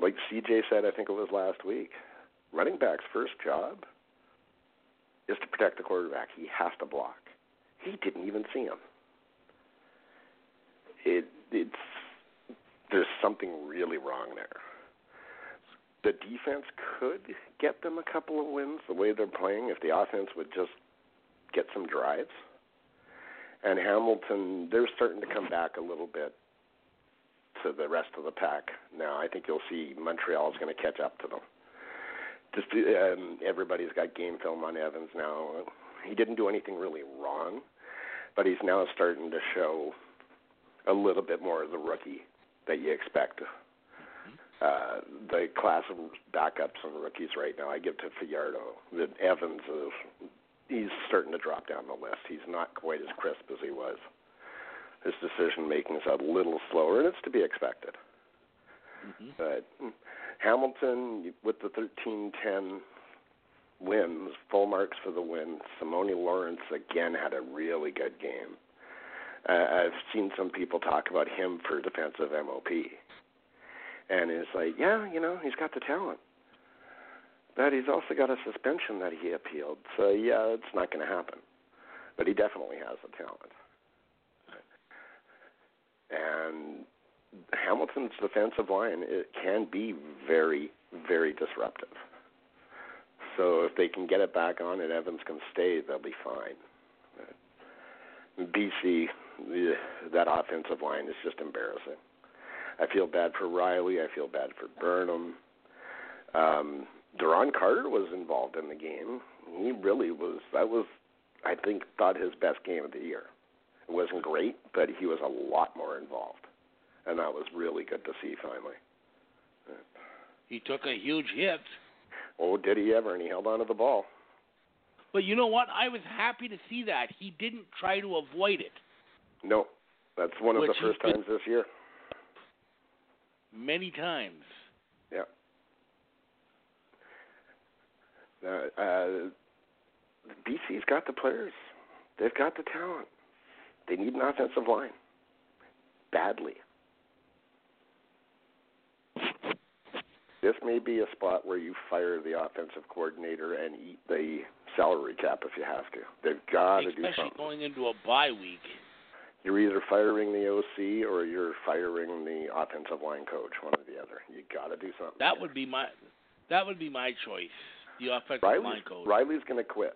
Speaker 2: Like CJ said, I think it was last week. Running back's first job is to protect the quarterback. He has to block. He didn't even see him. It it's there's something really wrong there. The defense could get them a couple of wins the way they're playing if the offense would just get some drives. And Hamilton, they're starting to come back a little bit to the rest of the pack. Now I think you'll see Montreal is going to catch up to them. Just um, everybody's got game film on Evans now. He didn't do anything really wrong, but he's now starting to show a little bit more of the rookie that you expect. Uh, the class of backups and rookies right now, I give to Fajardo. That Evans is he's starting to drop down the list. He's not quite as crisp as he was. His decision making is a little slower, and it's to be expected.
Speaker 1: hmm
Speaker 2: But mm, Hamilton, with the 13-10 wins, full marks for the win. Simoni Lawrence again had a really good game. Uh, I've seen some people talk about him for defensive MOP, and it's like, yeah, you know, he's got the talent, but he's also got a suspension that he appealed. So yeah, it's not going to happen, but he definitely has the talent. And Hamilton's defensive line it can be very, very disruptive. So if they can get it back on and Evans can stay, they'll be fine. BC, that offensive line is just embarrassing. I feel bad for Reilly. I feel bad for Burnham. Um, Duron Carter was involved in the game. He really was. That was, I think, thought his best game of the year. It wasn't great, but he was a lot more involved, and that was really good to see finally.
Speaker 1: He took a huge hit.
Speaker 2: Oh, did he ever? And he held on to the ball.
Speaker 1: But you know what? I was happy to see that. He didn't try to avoid it.
Speaker 2: No, that's one of
Speaker 1: Which
Speaker 2: the first times this year.
Speaker 1: Many times.
Speaker 2: Yeah. Uh, uh, BC's got the players. They've got the talent. They need an offensive line badly. This may be a spot where you fire the offensive coordinator and eat the salary cap if you have to. They've got to do something.
Speaker 1: Especially going into a bye week.
Speaker 2: You're either firing the OC or you're firing the offensive line coach, one or the other. You got to do something.
Speaker 1: That would be my that would be my choice. The offensive
Speaker 2: Reilly's,
Speaker 1: line coach.
Speaker 2: Reilly's going to quit,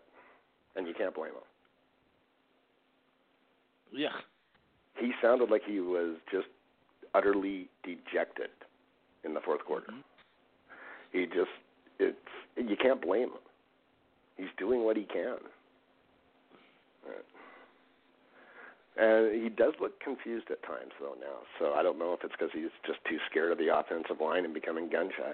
Speaker 2: and you can't blame him.
Speaker 1: Yeah.
Speaker 2: He sounded like he was just utterly dejected in the fourth quarter.
Speaker 1: Mhm.
Speaker 2: He just it's you can't blame him. He's doing what he can. Right. And he does look confused at times, though, now. So I don't know if it's because he's just too scared of the offensive line and becoming gun shy.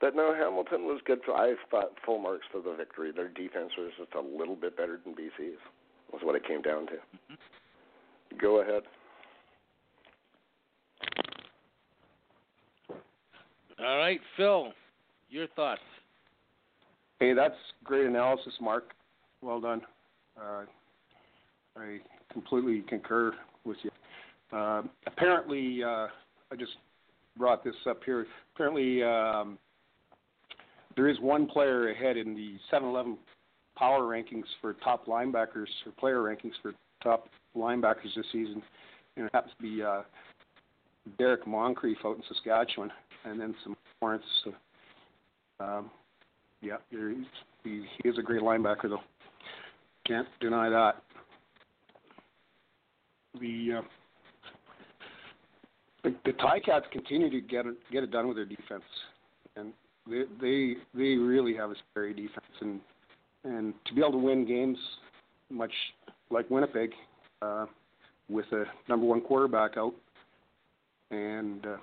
Speaker 2: But no, Hamilton was good. For, I thought full marks for the victory. Their defense was just a little bit better than BC's. Was what it came down to.
Speaker 1: Mm-hmm.
Speaker 2: Go ahead.
Speaker 1: All right, Phil, your thoughts.
Speaker 4: Hey, that's great analysis, Mark. Well done. Uh, I completely concur with you. Uh, apparently, uh, I just brought this up here. Apparently, um, there is one player ahead in the 7-Eleven power rankings for top linebackers or player rankings for top linebackers this season, and it happens to be uh, Derrick Moncrief out in Saskatchewan, and then some Lawrence. So, um, yeah, he, he is a great linebacker, though. Can't deny that. The uh, the, the Ticats continue to get it get it done with their defense, and they they they really have a scary defense, and and to be able to win games, much like Winnipeg, uh, with a number one quarterback out, and uh,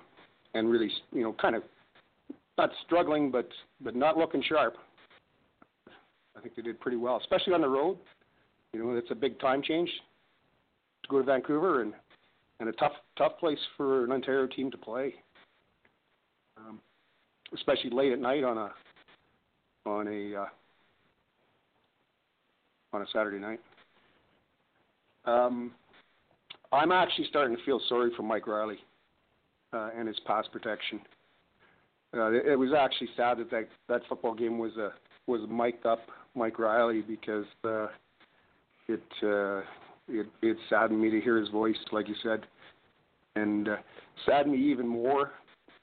Speaker 4: and really you know kind of not struggling, but but not looking sharp. I think they did pretty well, especially on the road. You know, it's a big time change to go to Vancouver and and a tough tough place for an Ontario team to play, um, especially late at night on a on a uh, on a Saturday night. Um, I'm actually starting to feel sorry for Mike Reilly uh, and his pass protection. Uh, it, it was actually sad that, that that football game was a was mic'd up Mike Reilly because uh, it uh, it it saddened me to hear his voice, like you said, and uh, saddened me even more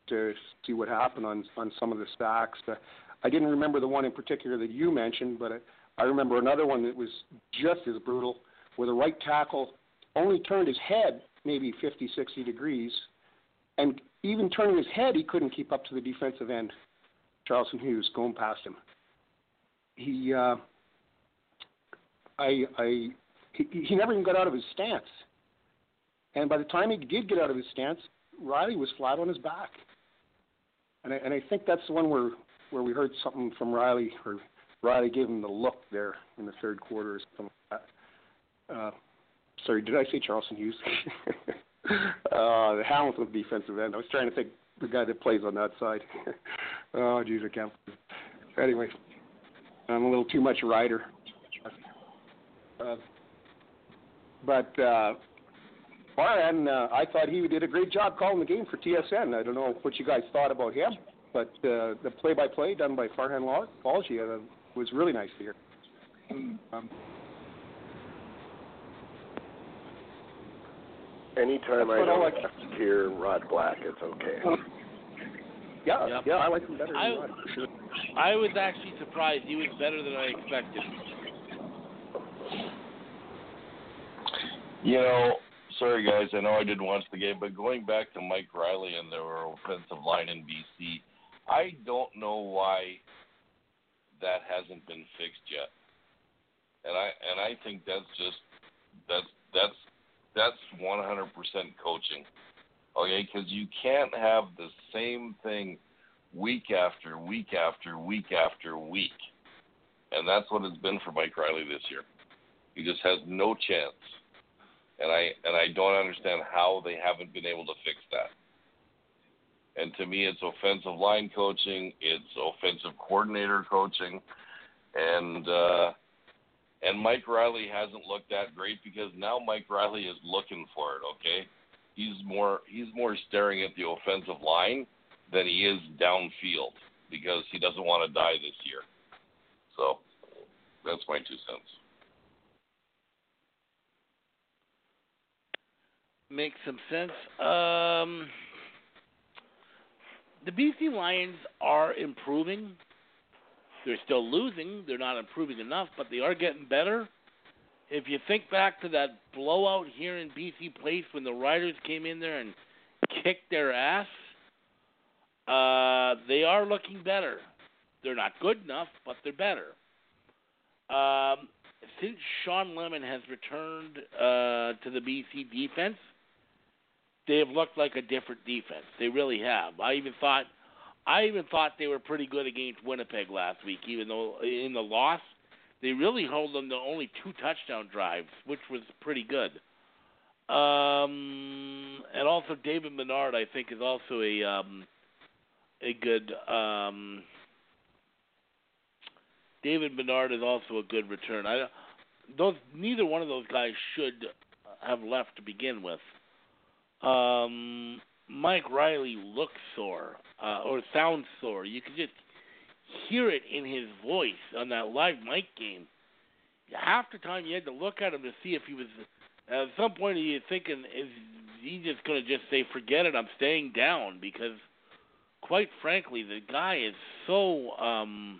Speaker 4: to see what happened on on some of the sacks. Uh, I didn't remember the one in particular that you mentioned, but I, I remember another one that was just as brutal, where the right tackle only turned his head maybe 50, 60 degrees, and even turning his head, he couldn't keep up to the defensive end, Charleston Hughes, going past him. He, uh, I, I, he, he never even got out of his stance. And by the time he did get out of his stance, Reilly was flat on his back. And I, and I think that's the one where where we heard something from Reilly, or Reilly gave him the look there in the third quarter or something like that. Uh, sorry, did I say Charleston Hughes? uh, the Hamilton defensive end. I was trying to think the guy that plays on that side. oh, geez, I can't. Anyway, I'm a little too much rider. Uh, but uh, Farhan, uh, I thought he did a great job calling the game for TSN. I don't know what you guys thought about him, but uh, the play-by-play done by Farhan Lalji uh, was really nice to hear. Um,
Speaker 2: Anytime I
Speaker 4: I
Speaker 2: don't
Speaker 4: like.
Speaker 2: hear Rod Black, it's okay.
Speaker 4: yeah,
Speaker 1: Yep.
Speaker 4: yeah, I like him better.
Speaker 1: I-
Speaker 4: than Rod, for sure.
Speaker 1: I was actually surprised. He was better than I expected.
Speaker 3: You know, sorry guys, I know I didn't watch the game, but going back to Mike Reilly and their offensive line in BC, I don't know why that hasn't been fixed yet. And I and I think that's just that's that's that's 100% coaching. Okay, because you can't have the same thing week after week after week after week, and that's what it's been for Mike Reilly this year. He just has no chance and I and I don't understand how they haven't been able to fix that. And to me, it's offensive line coaching, it's offensive coordinator coaching, and uh, and Mike Reilly hasn't looked that great because now Mike Reilly is looking for it. Okay, he's more he's more staring at the offensive line than he is downfield because he doesn't want to die this year. So that's my two cents.
Speaker 1: Makes some sense. Um, the BC Lions are improving. They're still losing. They're not improving enough, but they are getting better. If you think back to that blowout here in BC Place when the Riders came in there and kicked their ass. Uh, they are looking better. They're not good enough, but they're better. Um, since Shawn Lemon has returned uh, to the BC defense, they have looked like a different defense. They really have. I even thought, I even thought they were pretty good against Winnipeg last week. Even though in the loss, they really held them to only two touchdown drives, which was pretty good. Um, and also David Menard, I think, is also a um, a good. Um, David Menard is also a good return. I those neither one of those guys should have left to begin with. Um, Mike Reilly looks sore uh, or sounds sore. You can just hear it in his voice on that live mic game. Half the time you had to look at him to see if he was. At some point, you're thinking, is he just going to just say, "Forget it, I'm staying down"? Because, quite frankly, the guy is so um,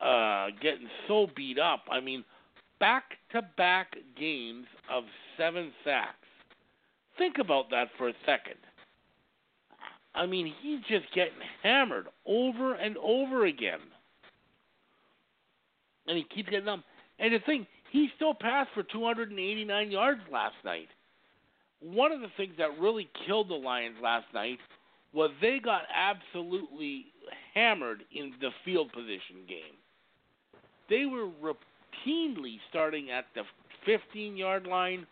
Speaker 1: uh, getting so beat up. I mean, back-to-back games of seven sacks. Think about that for a second. I mean, he's just getting hammered over and over again. And he keeps getting them. And the thing, he still passed for 289 yards last night. One of the things that really killed the Lions last night was they got absolutely hammered in the field position game. They were routinely starting at the 15 yard line,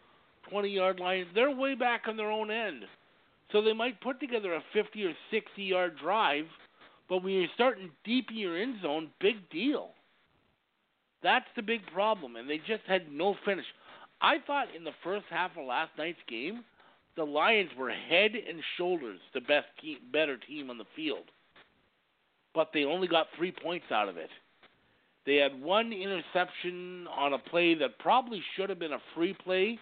Speaker 1: 20 yard line. They're way back on their own end. So they might put together a 50 or 60 yard drive, but when you're starting deep in your end zone, big deal. That's the big problem, and they just had no finish. I thought in the first half of last night's game, the Lions were head and shoulders the best team, better team on the field, but they only got three points out of it. They had one interception on a play that probably should have been a free play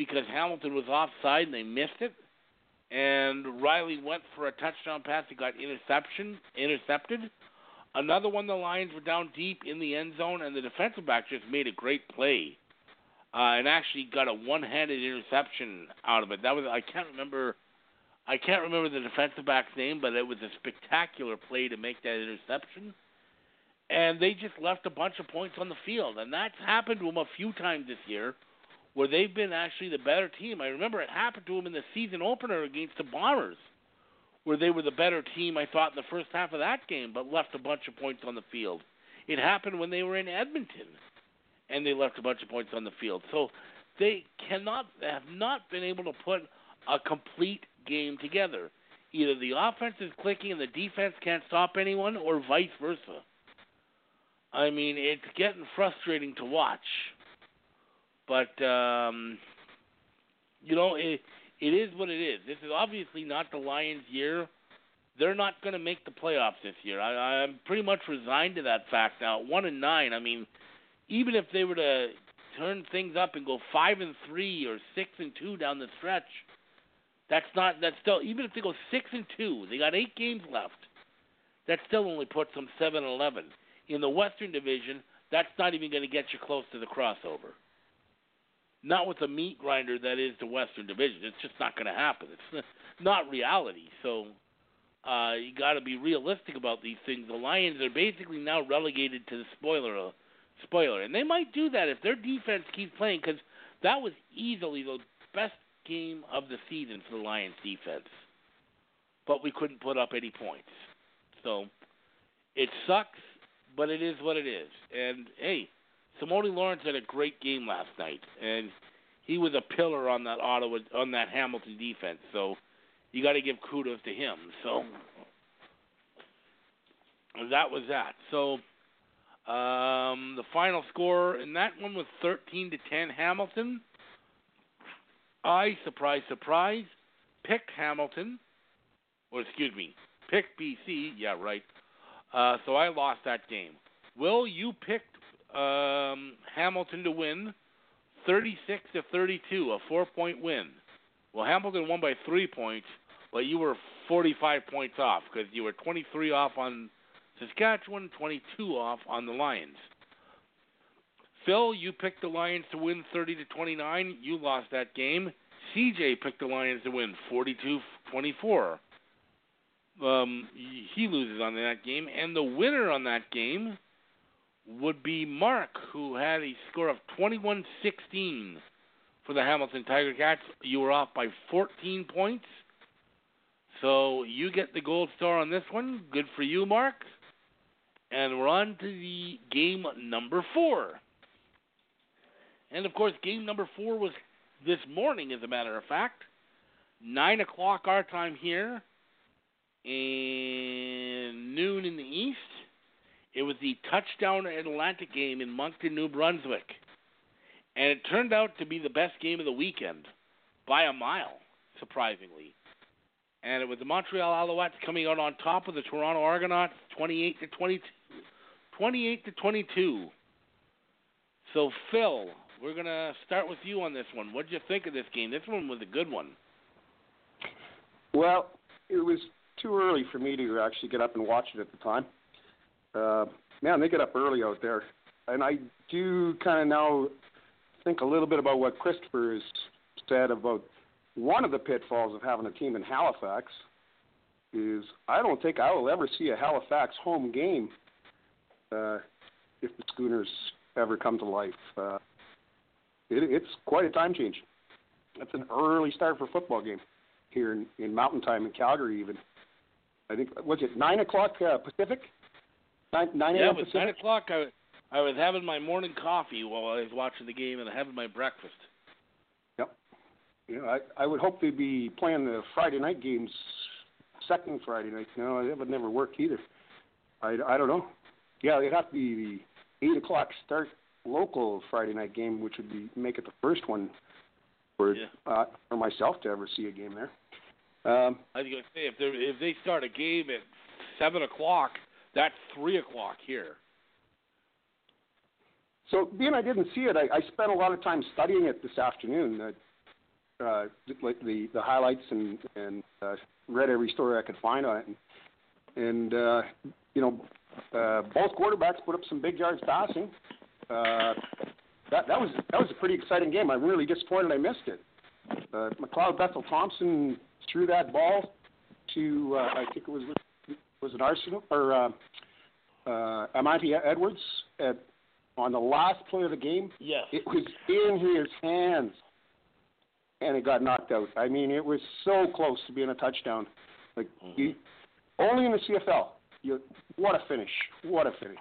Speaker 1: because Hamilton was offside and they missed it. And Reilly went for a touchdown pass. He got interception intercepted. Another one, the Lions were down deep in the end zone, and the defensive back just made a great play, uh, and actually got a one-handed interception out of it. That was I can't remember, I can't remember the defensive back's name, but it was a spectacular play to make that interception. And they just left a bunch of points on the field, and that's happened to them a few times this year, where they've been actually the better team. I remember it happened to them in the season opener against the Bombers where they were the better team, I thought, in the first half of that game, but left a bunch of points on the field. It happened when they were in Edmonton, and they left a bunch of points on the field. So they cannot have not been able to put a complete game together. Either the offense is clicking and the defense can't stop anyone, or vice versa. I mean, it's getting frustrating to watch. But um, you know, it, it is what it is. This is obviously not the Lions' year. They're not going to make the playoffs this year. I, I'm pretty much resigned to that fact now. One and nine. I mean, even if they were to turn things up and go five and three or six and two down the stretch, that's not. That's still. Even if they go six and two, they got eight games left. That still only puts them seven and eleven in the Western Division. That's not even going to get you close to the crossover not with the meat grinder that is the Western Division. It's just not going to happen. It's not reality. So uh, you got to be realistic about these things. The Lions are basically now relegated to the spoiler spoiler, and they might do that if their defense keeps playing because that was easily the best game of the season for the Lions defense. But we couldn't put up any points. So it sucks, but it is what it is. And hey, Simoni Lawrence had a great game last night, and he was a pillar on that Ottawa on that Hamilton defense. So you got to give kudos to him. So that was that. So um, the final score in that one was 13 to 10 Hamilton. I surprise surprise picked Hamilton, or excuse me, picked BC. Yeah, right. Uh, so I lost that game. Will you picked um, Hamilton to win, 36 to 32, a four-point win. Well, Hamilton won by three points, but you were 45 points off because you were 23 off on Saskatchewan, 22 off on the Lions. Phil, you picked the Lions to win 30 to 29. You lost that game. CJ picked the Lions to win 42-24. Um, he loses on that game, and the winner on that game would be Mark, who had a score of 21-16 for the Hamilton Tiger Cats. You were off by 14 points. So you get the gold star on this one. Good for you, Mark. And we're on to the game number four. And of course, game number four was this morning, as a matter of fact. Nine o'clock our time here, and noon in the east. It was the touchdown Atlantic game in Moncton, New Brunswick. And it turned out to be the best game of the weekend by a mile, surprisingly. And it was the Montreal Alouettes coming out on top of the Toronto Argonauts 28 to 22. 28 to 22. So Phil, we're going to start with you on this one. What did you think of this game? This one was a good one.
Speaker 4: Well, it was too early for me to actually get up and watch it at the time. Uh, man, they get up early out there, and I do kind of now think a little bit about what Christopher has said about one of the pitfalls of having a team in Halifax. Is I don't think I will ever see a Halifax home game uh, if the Schooners ever come to life. Uh, it, it's quite a time change. That's an early start for a football game here in, in Mountain Time in Calgary. Even I think was it nine o'clock uh, Pacific? Nine, nine
Speaker 1: yeah,
Speaker 4: a.m.
Speaker 1: it was
Speaker 4: Pacific.
Speaker 1: nine o'clock. I, I was having my morning coffee while I was watching the game and having my breakfast.
Speaker 4: Yep. You know, I I would hope they'd be playing the Friday night games second Friday night. No, that would never work either. I, I don't know. Yeah, it'd have to be the eight o'clock start local Friday night game, which would be make it the first one for
Speaker 1: Yeah.
Speaker 4: uh, for myself to ever see a game there. Um,
Speaker 1: I was going to say if they if they start a game at seven o'clock, that's three o'clock here.
Speaker 4: So being I didn't see it, I, I spent a lot of time studying it this afternoon. Uh, uh, like the the highlights and and uh, read every story I could find on it. And, and uh, you know, uh, both quarterbacks put up some big yards passing. Uh, that that was that was a pretty exciting game. I'm really disappointed I missed it. Uh, McLeod Bethel Thompson threw that ball to uh, I think it was was it Arsenal or uh, uh, Armanti Edwards at on the last play of the game.
Speaker 1: Yes.
Speaker 4: It was in his hands, and it got knocked out. I mean, it was so close to being a touchdown. Like you, only in the CFL. You, what a finish! What a finish!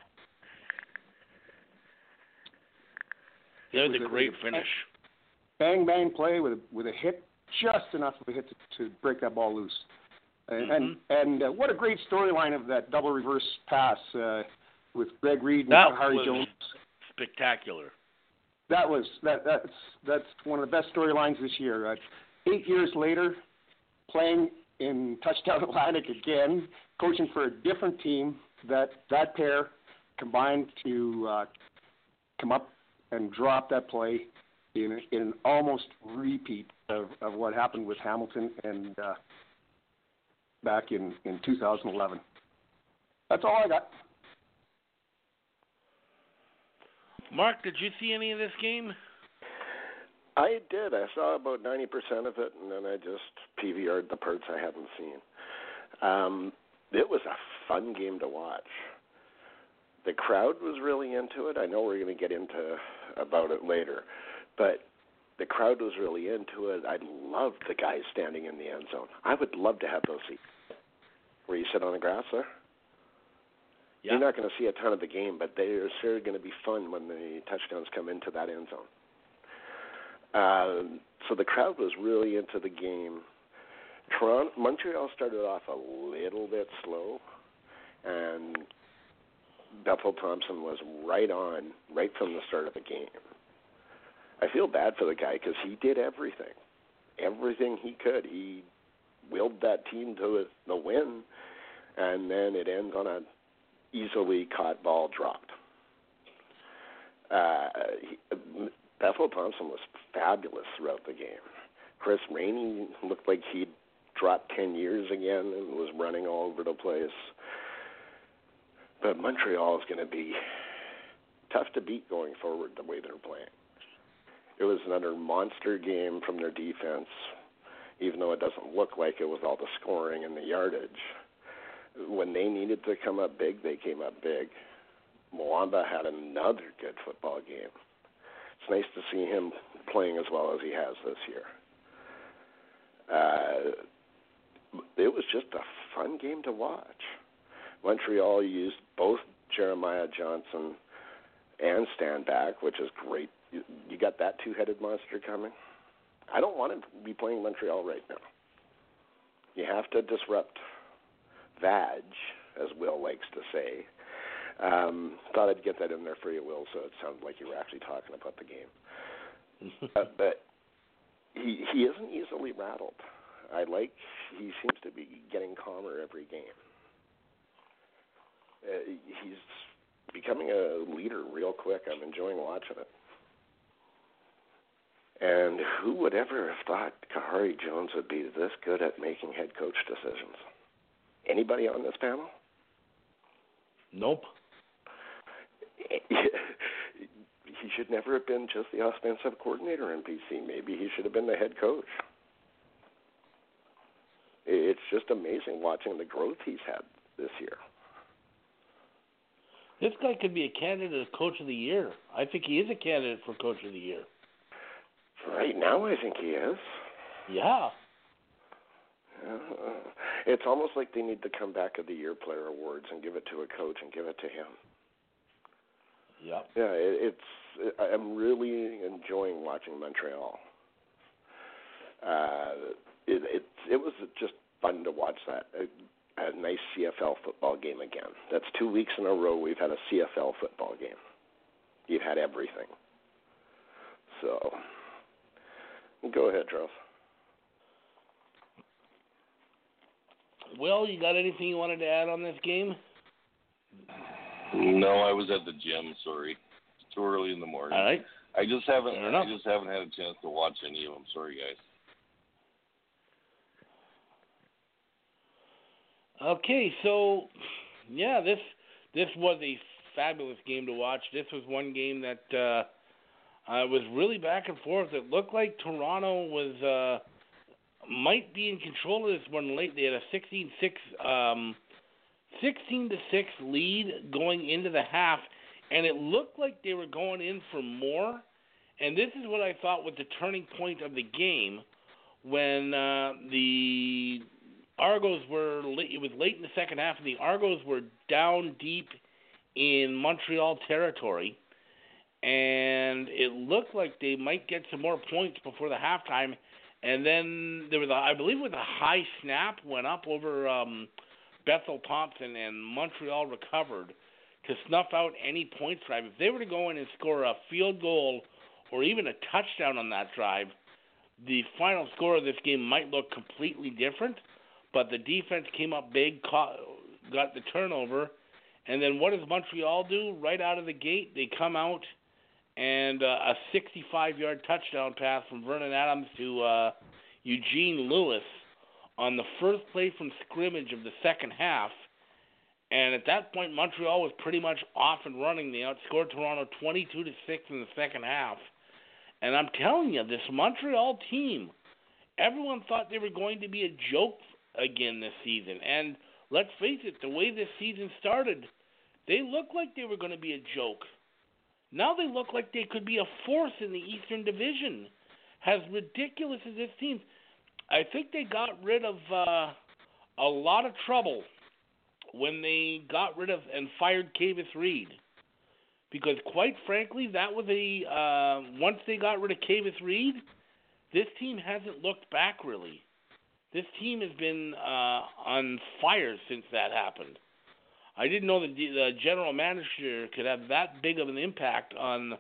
Speaker 1: That was
Speaker 4: Was
Speaker 1: a great
Speaker 4: it-
Speaker 1: finish.
Speaker 4: Bang bang play with a, with a hit, just enough of a hit to, to break that ball loose. And and, and uh, what a great storyline of that double reverse pass uh, with Greg Reed and
Speaker 1: That Khari
Speaker 4: Jones.
Speaker 1: spectacular.
Speaker 4: That was that that's that's one of the best storylines this year. Uh, eight years later, playing in Touchdown Atlantic again, coaching for a different team. That that pair combined to uh, come up and drop that play in, in an almost repeat of, of what happened with Hamilton and uh, back in in 2011. That's all I got.
Speaker 1: Mark, did you see any of this game?
Speaker 2: I did. I saw about ninety percent of it, and then I just PVR'd the parts I hadn't seen. Um, it was a fun game to watch. The crowd was really into it. I know we're going to get into about it later, but the crowd was really into it. I loved the guys standing in the end zone. I would love to have those seats where you sit on the grass there.
Speaker 1: Yeah.
Speaker 2: You're not going to see a ton of the game, but they are sure going to be fun when the touchdowns come into that end zone. Um, so the crowd was really into the game. Toronto, Montreal started off a little bit slow, and Bethel Thompson was right on right from the start of the game. I feel bad for the guy because he did everything, everything he could. He willed that team to the win, and then it ends on a easily caught ball dropped. Uh, he, Bethel Thompson was fabulous throughout the game. Chris Rainey looked like he'd dropped 10 years again and was running all over the place. But Montreal is going to be tough to beat going forward the way they're playing. It was another monster game from their defense, even though it doesn't look like it with all the scoring and the yardage. When they needed to come up big, they came up big. Muamba had another good football game. It's nice to see him playing as well as he has this year. Uh, it was just a fun game to watch. Montreal used both Jeremiah Johnson and Stanback, which is great. You, you got that two-headed monster coming. I don't want to be playing Montreal right now. You have to disrupt Vag, as Will likes to say. Um, thought I'd get that in there for you, Will, so it sounded like you were actually talking about the game. uh, but he he isn't easily rattled. I like he seems to be getting calmer every game. Uh, he's becoming a leader real quick. I'm enjoying watching it. And who would ever have thought Khari Jones would be this good at making head coach decisions? Anybody on this panel?
Speaker 1: Nope.
Speaker 2: he should never have been just the offensive coordinator in BC. Maybe he should have been the head coach. It's just amazing watching the growth he's had this year.
Speaker 1: This guy could be a candidate as coach of the year. I think he is a candidate for coach of the year.
Speaker 2: Right now, I think he is.
Speaker 1: Yeah.
Speaker 2: Uh, it's almost like they need the comeback of the year player awards and give it to a coach and give it to him.
Speaker 1: Yeah.
Speaker 2: Yeah, it, it's. I'm really enjoying watching Montreal. Uh, it, it it was just fun to watch that a, a nice CFL football game again. That's two weeks in a row we've had a CFL football game. You've had everything. So, go ahead, Charles.
Speaker 1: Well, you got anything you wanted to add on this game?
Speaker 3: No, I was at the gym. Sorry, it's too early in the morning.
Speaker 1: All right.
Speaker 3: I just haven't.
Speaker 1: Fair
Speaker 3: I just haven't had a chance to watch any of them. Sorry, guys.
Speaker 1: Okay, so yeah, this this was a fabulous game to watch. This was one game that uh, uh, was really back and forth. It looked like Toronto was uh, might be in control of this one late. They had a 16-6, um, 16 to six lead going into the half, and it looked like they were going in for more. And this is what I thought was the turning point of the game when uh, the Argos were late, it was late in the second half, and the Argos were down deep in Montreal territory, and it looked like they might get some more points before the halftime. And then there was, a, I believe, it was a high snap went up over um, Bethel Thompson, and Montreal recovered to snuff out any points drive. If they were to go in and score a field goal or even a touchdown on that drive, the final score of this game might look completely different but the defense came up big, caught, got the turnover, and then what does Montreal do right out of the gate? They come out and uh, a 65-yard touchdown pass from Vernon Adams to uh, Eugene Lewis on the first play from scrimmage of the second half. And at that point, Montreal was pretty much off and running. They outscored Toronto 22 to six in the second half. And I'm telling you, this Montreal team, everyone thought they were going to be a joke again this season. And let's face it, the way this season started, they looked like they were going to be a joke. Now they look like they could be a force in the Eastern Division. As ridiculous as this team, I think they got rid of uh, a lot of trouble when they got rid of and fired Kavis Reed. Because quite frankly, that was a uh, once they got rid of Kavis Reed, this team hasn't looked back really. This team has been uh, on fire since that happened. I didn't know that the, general manager could have that big of an impact on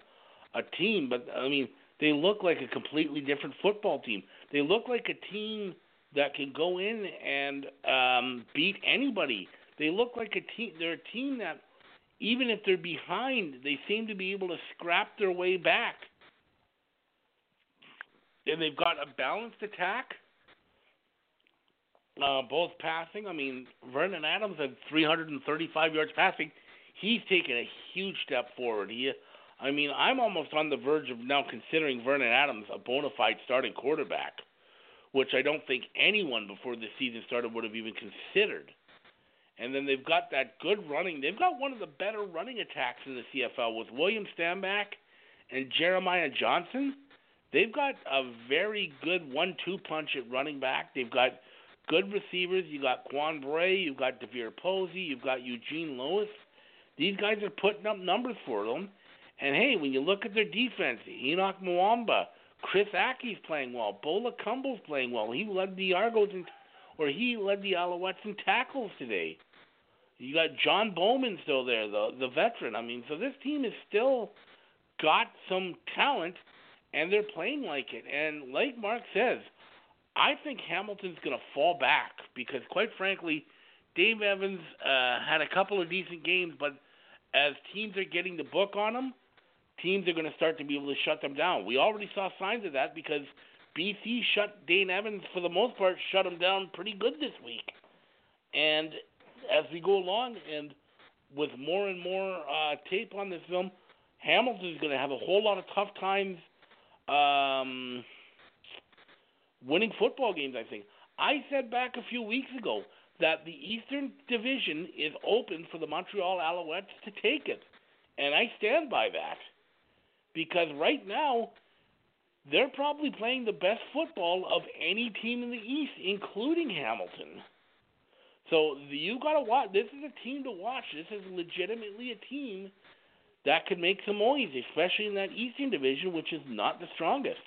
Speaker 1: a team, but I mean, they look like a completely different football team. They look like a team that can go in and um, beat anybody. They look like a team. They're a team that, even if they're behind, they seem to be able to scrap their way back. And they've got a balanced attack uh, both passing. I mean, Vernon Adams had 335 yards passing. He's taken a huge step forward. He, I mean, I'm almost on the verge of now considering Vernon Adams a bona fide starting quarterback, which I don't think anyone before the season started would have even considered. And then they've got that good running. They've got one of the better running attacks in the CFL with William Stanback and Jeremiah Johnson. They've got a very good one-two punch at running back. They've got good receivers. You got Quan Bray, you've got DeVier Posey, you've got Eugene Lewis. These guys are putting up numbers for them. And hey, when you look at their defense, Henoc Muamba, Chris Ackie's playing well, Bo Lokombo's playing well. He led the Argos in, or he led the Alouettes in tackles today. You got John Bowman still there, the the veteran. I mean, so this team is still got some talent, and they're playing like it. And like Mark says, I think Hamilton's going to fall back because, quite frankly, Dane Evans uh, had a couple of decent games, but as teams are getting the book on them, teams are going to start to be able to shut them down. We already saw signs of that because BC shut Dane Evans for the most part, shut him down pretty good this week. And as we go along, and with more and more uh, tape on this film, Hamilton is going to have a whole lot of tough times um, winning football games. I think I said back a few weeks ago that the Eastern Division is open for the Montreal Alouettes to take it, and I stand by that because right now they're probably playing the best football of any team in the East, including Hamilton. So you got to watch. This is a team to watch. This is legitimately a team that could make some noise, especially in that Eastern Division, which is not the strongest.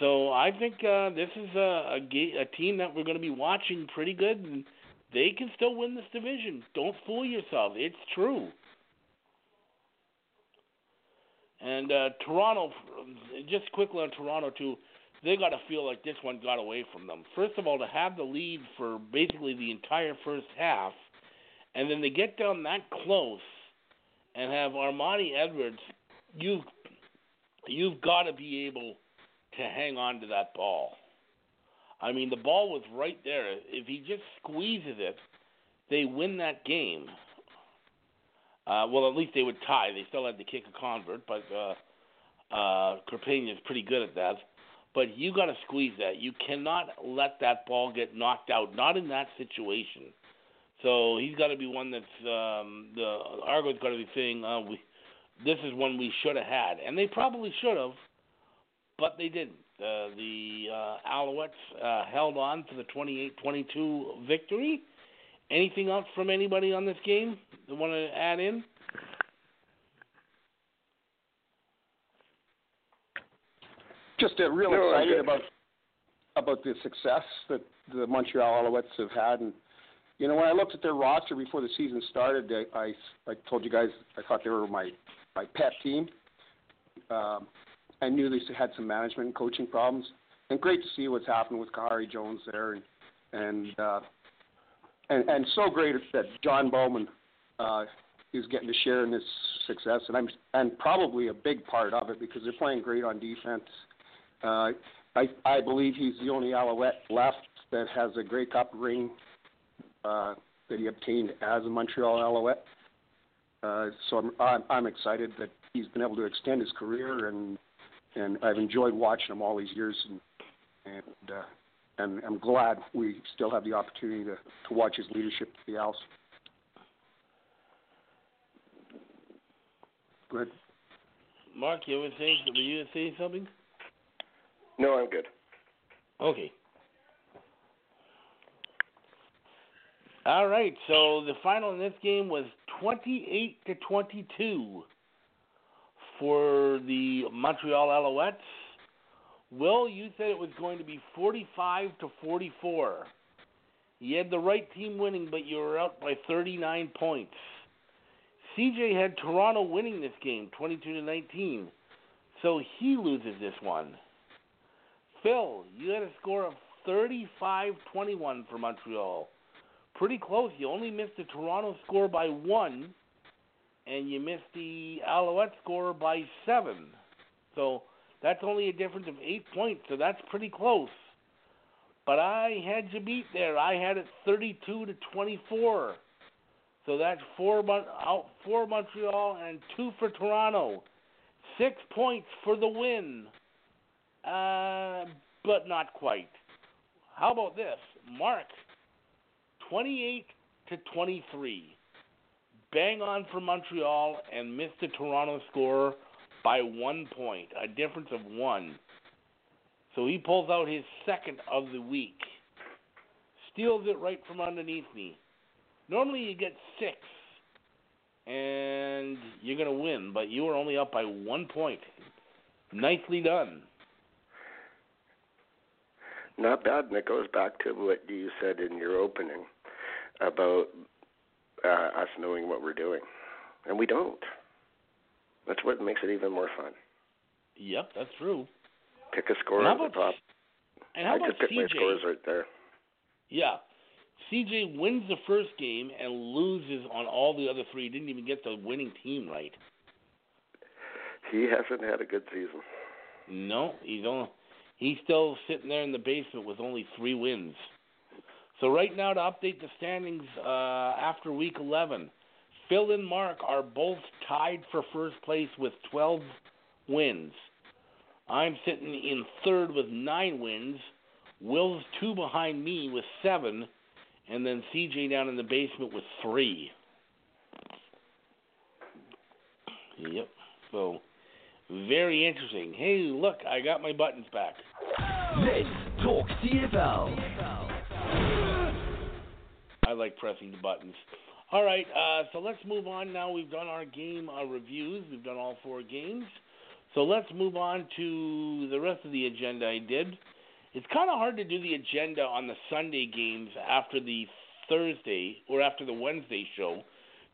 Speaker 1: So I think uh, this is a, a, a team that we're going to be watching pretty good, and they can still win this division. Don't fool yourself; it's true. And uh, Toronto, just quickly on Toronto too, they got to feel like this one got away from them. First of all, to have the lead for basically the entire first half, and then they get down that close, and have Armanti Edwards, you you've got to be able to hang on to that ball. I mean, the ball was right there. If he just squeezes it, they win that game. Uh, well, at least they would tie. They still had to kick a convert, but uh, uh, is pretty good at that. But you got to squeeze that. You cannot let that ball get knocked out. Not in that situation. So he's got to be one that's um, the Argo's got to be saying, uh, "We, this is one we should have had," and they probably should have, but they didn't. Uh, the uh, Alouettes uh, held on to the 28-22 victory. Anything else from anybody on this game that want to add in?
Speaker 4: Just uh, real no, excited about about the success that the Montreal Alouettes have had, and you know when I looked at their roster before the season started, I I, I told you guys I thought they were my my pet team. Um, I knew they had some management and coaching problems, and great to see what's happened with Khari Jones there, and and uh, and and so great that John Bowman uh, is getting to share in this success, and I'm and probably a big part of it because they're playing great on defense. Uh, I I believe he's the only Alouette left that has a Grey Cup ring uh, that he obtained as a Montreal Alouette. Uh, so I'm, I'm I'm excited that he's been able to extend his career, and and I've enjoyed watching him all these years, and and uh, and I'm glad we still have the opportunity to to watch his leadership at the Als. Go ahead.
Speaker 1: Mark, you were saying, were you saying something?
Speaker 2: No, I'm good.
Speaker 1: Okay. All right, so the final in this game was 28 to 22 for the Montreal Alouettes. Will, you said it was going to be 45 to 44. You had the right team winning, but you were out by 39 points. CJ had Toronto winning this game, 22 to 19. So he loses this one. Phil, you had a score of 35-21 for Montreal. Pretty close. You only missed the Toronto score by one, and you missed the Alouette score by seven. So that's only a difference of eight points. So that's pretty close. But I had you beat there. I had it 32 to 24 So that's four out for Montreal and two for Toronto. Six points for the win, uh, but not quite. How about this? Mark, 28 to 23. Bang on for Montreal and missed the Toronto score by one point, a difference of one. So he pulls out his second of the week. Steals it right from underneath me. Normally you get six and you're going to win, but you were only up by one point. Nicely done.
Speaker 2: Not bad, and it goes back to what you said in your opening about uh, us knowing what we're doing, and we don't. That's what makes it even more fun.
Speaker 1: Yep, that's true.
Speaker 2: Pick a score at the top.
Speaker 1: And how
Speaker 2: I
Speaker 1: about
Speaker 2: could pick my
Speaker 1: CJ?
Speaker 2: scores right there.
Speaker 1: Yeah. CJ wins the first game and loses on all the other three. He Didn't even get the winning team right.
Speaker 2: He hasn't had a good season.
Speaker 1: No, he's only he's still sitting there in the basement with only three wins. So right now to update the standings uh, after week 11, Phil and Mark are both tied for first place with 12 wins. I'm sitting in third with nine wins. Will's two behind me with seven, and then CJ down in the basement with three. Yep. So very interesting. Hey, look, I got my buttons back.
Speaker 5: Let's talk CFL.
Speaker 1: I like pressing the buttons. All right, uh, so let's move on now. We've done our game uh, reviews. We've done all four games. So let's move on to the rest of the agenda I did. It's kind of hard to do the agenda on the Sunday games after the Thursday or after the Wednesday show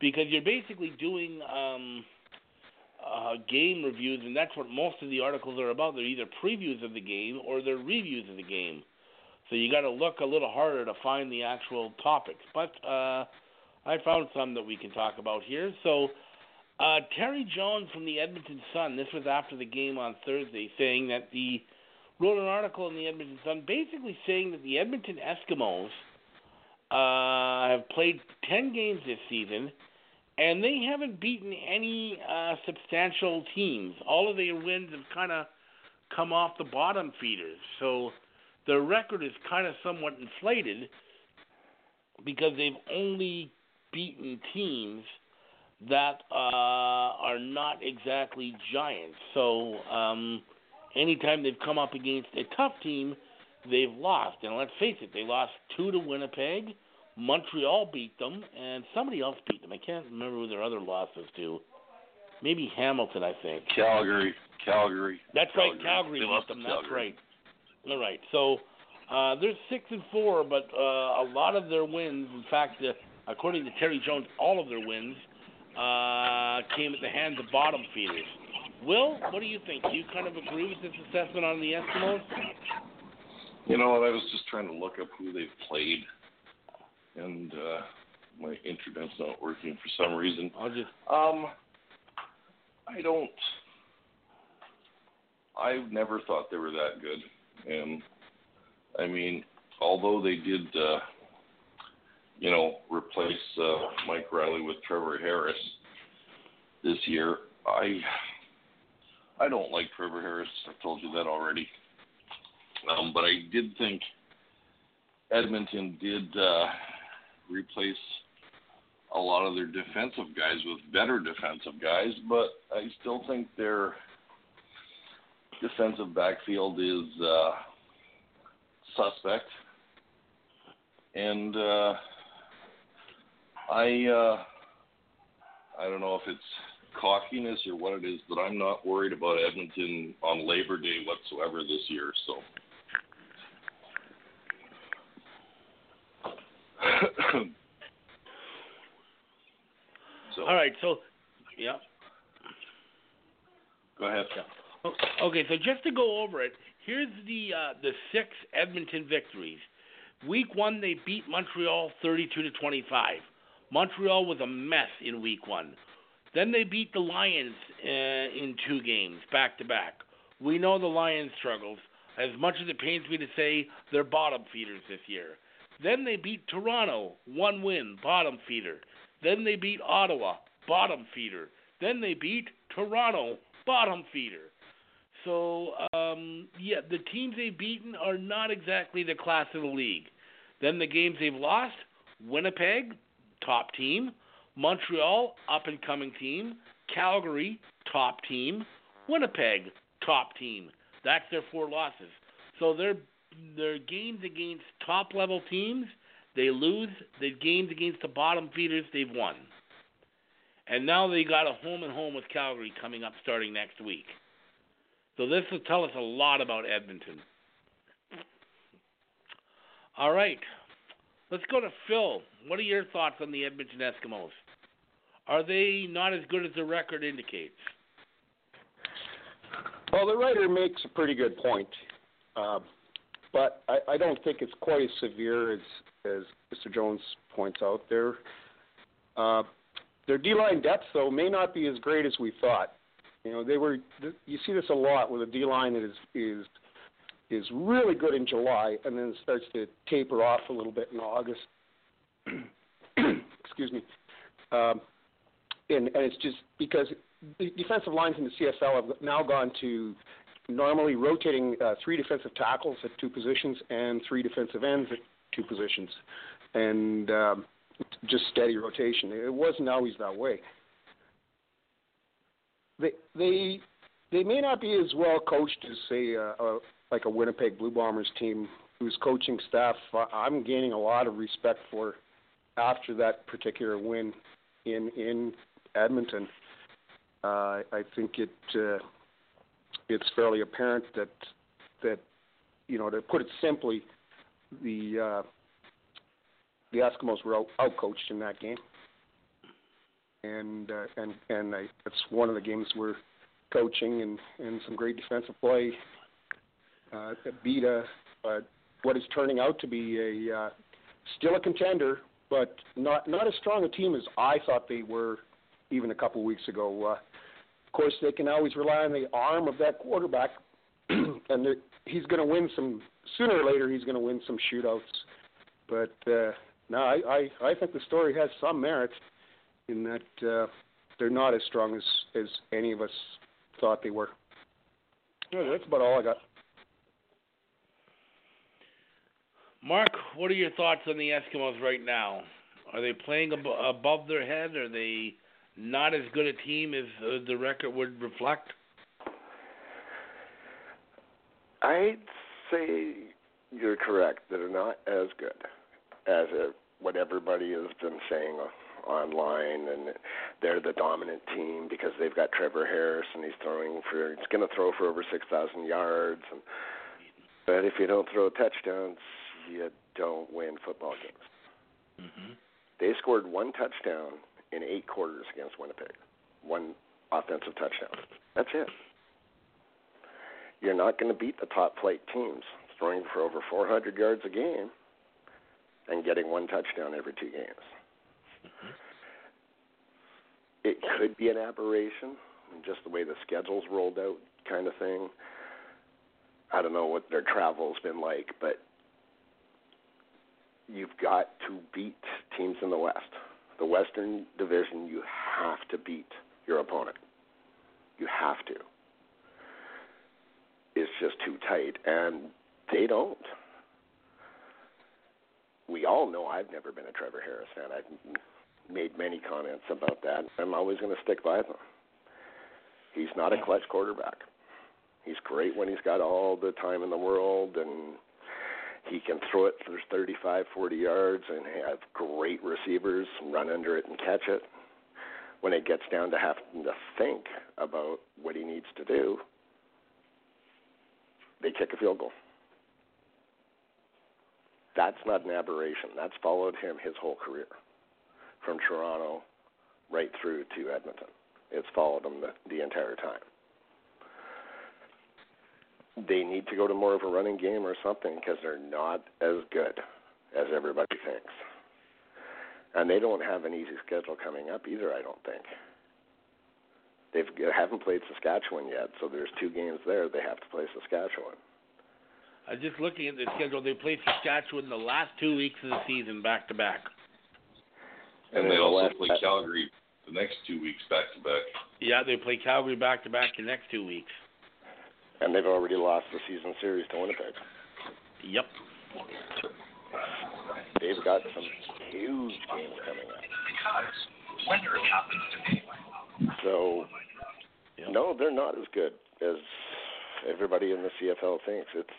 Speaker 1: because you're basically doing um, uh, game reviews, and that's what most of the articles are about. They're either previews of the game or they're reviews of the game. So you got to look a little harder to find the actual topics. But uh, I found some that we can talk about here. So uh, Terry Jones from the Edmonton Sun, this was after the game on Thursday, saying that the wrote an article in the Edmonton Sun basically saying that the Edmonton Eskimos uh, have played 10 games this season and they haven't beaten any uh, substantial teams. All of their wins have kind of come off the bottom feeders. So their record is kind of somewhat inflated because they've only beaten teams that uh, are not exactly giants. So um, anytime they've come up against a tough team, they've lost. And let's face it, they lost two to Winnipeg. Montreal beat them, and somebody else beat them. I can't remember who their other losses to. Maybe Hamilton, I think.
Speaker 3: Calgary, Calgary.
Speaker 1: That's
Speaker 3: Calgary.
Speaker 1: right, Calgary
Speaker 3: They
Speaker 1: beat them. That's
Speaker 3: Calgary.
Speaker 1: right. All right. So uh, they're six and four, but uh, a lot of their wins, in fact, uh, according to Terry Jones, all of their wins uh, came at the hands of bottom feeders. Will, what do you think? Do you kind of agree with this assessment on the Eskimos?
Speaker 3: You know what? I was just trying to look up who they've played, and uh, my internet's not working for some reason.
Speaker 1: I'll just
Speaker 3: Um, I don't. I've never thought they were that good, and I mean, although they did, uh, you know, replace uh, Mike Reilly with Trevor Harris this year, I I don't like Trevor Harris. I've told you that already. Um, but I did think Edmonton did uh, replace a lot of their defensive guys with better defensive guys, but I still think their defensive backfield is uh, suspect. And uh, I uh, I don't know if it's cockiness or what it is, but I'm not worried about Edmonton on Labor Day whatsoever this year. So. so
Speaker 1: all right. So, yeah.
Speaker 3: go ahead.
Speaker 1: O- Okay, so just to go over it, here's the uh, the six Edmonton victories. Week one, they beat Montreal 32 to 25. Montreal was a mess in week one. Then they beat the Lions uh, in two games back to back. We know the Lions struggles. As much as it pains me to say, they're bottom feeders this year. Then they beat Toronto, one win, bottom feeder. Then they beat Ottawa, bottom feeder. Then they beat Toronto, bottom feeder. So, um, yeah, the teams they've beaten are not exactly the class of the league. Then the games they've lost Winnipeg, top team. Montreal, up and coming team. Calgary, top team. Winnipeg, top team. That's their four losses. So their their games against top level teams, they lose. The games against the bottom feeders, they've won. And now they got a home and home with Calgary coming up starting next week. So this will tell us a lot about Edmonton. All right. Let's go to Phil. What are your thoughts on the Edmonton Eskimos? Are they not as good as the record indicates?
Speaker 4: Well, the writer makes a pretty good point, uh, but I, I don't think it's quite as severe as as Mr. Jones points out. Their uh, their D line depth, though, may not be as great as we thought. You know, they were. You see this a lot with a D line that is is is really good in July and then starts to taper off a little bit in August. Excuse me. Um, and, and it's just because the defensive lines in the CFL have now gone to normally rotating uh, three defensive tackles at two positions and three defensive ends at two positions, and um, just steady rotation. It wasn't always that way. They they they may not be as well coached as say uh, a, like a Winnipeg Blue Bombers team, whose coaching staff uh, I'm gaining a lot of respect for after that particular win in in Edmonton. Uh, I think it uh, it's fairly apparent that that you know to put it simply, the uh, the Eskimos were out, outcoached in that game, and uh, and and I, it's one of the games where coaching and and some great defensive play uh, beat a, a what is turning out to be a uh, still a contender, but not not as strong a team as I thought they were even a couple weeks ago. Uh, of course, they can always rely on the arm of that quarterback, and he's going to win some sooner or later. He's going to win some shootouts. But uh, no, I, I I think the story has some merit in that uh, they're not as strong as as any of us thought they were. Yeah, that's about all I got.
Speaker 1: Mark, what are your thoughts on the Eskimos right now? Are they playing ab- above their head? Are they not as good a team as uh, the record would reflect?
Speaker 2: I'd say you're correct. They're not as good as uh, what everybody has been saying online, and they're the dominant team because they've got Trevor Harris, and he's throwing for he's going to throw for over six thousand yards. And, but if you don't throw touchdowns, you don't win football games.
Speaker 1: Mm-hmm.
Speaker 2: They scored one touchdown in eight quarters against Winnipeg. One offensive touchdown. That's it. You're not going to beat the top flight teams throwing for over 400 yards a game and getting one touchdown every two games.
Speaker 1: Mm-hmm.
Speaker 2: It could be an aberration, just the way the schedule's rolled out, kind of thing. I don't know what their travel's been like, but you've got to beat teams in the West the Western Division, you have to beat your opponent. You have to. It's just too tight, and they don't. We all know I've never been a Trevor Harris fan. I've made many comments about that. I'm always going to stick by them. He's not a clutch quarterback. He's great when he's got all the time in the world and he can throw it for 35, 40 yards and have great receivers run under it and catch it. When it gets down to having to think about what he needs to do, they kick a field goal. That's not an aberration. That's followed him his whole career, from Toronto right through to Edmonton. It's followed him the, the entire time they need to go to more of a running game or something because they're not as good as everybody thinks. And they don't have an easy schedule coming up either, I don't think. They haven't played Saskatchewan yet, so there's two games there. They have to play Saskatchewan.
Speaker 1: I was just looking at the schedule. They play Saskatchewan the last two weeks of the season back to back.
Speaker 3: And,
Speaker 2: And
Speaker 3: they
Speaker 2: then
Speaker 3: also
Speaker 2: West-
Speaker 3: play Calgary the next two weeks back to back.
Speaker 1: Yeah, they play Calgary back to back the next two weeks.
Speaker 2: And they've already lost the season series to Winnipeg.
Speaker 1: Yep.
Speaker 2: They've got some huge games coming up. Because winter happens to me. So,
Speaker 1: Yep.
Speaker 2: no, they're not as good as everybody in the CFL thinks. It's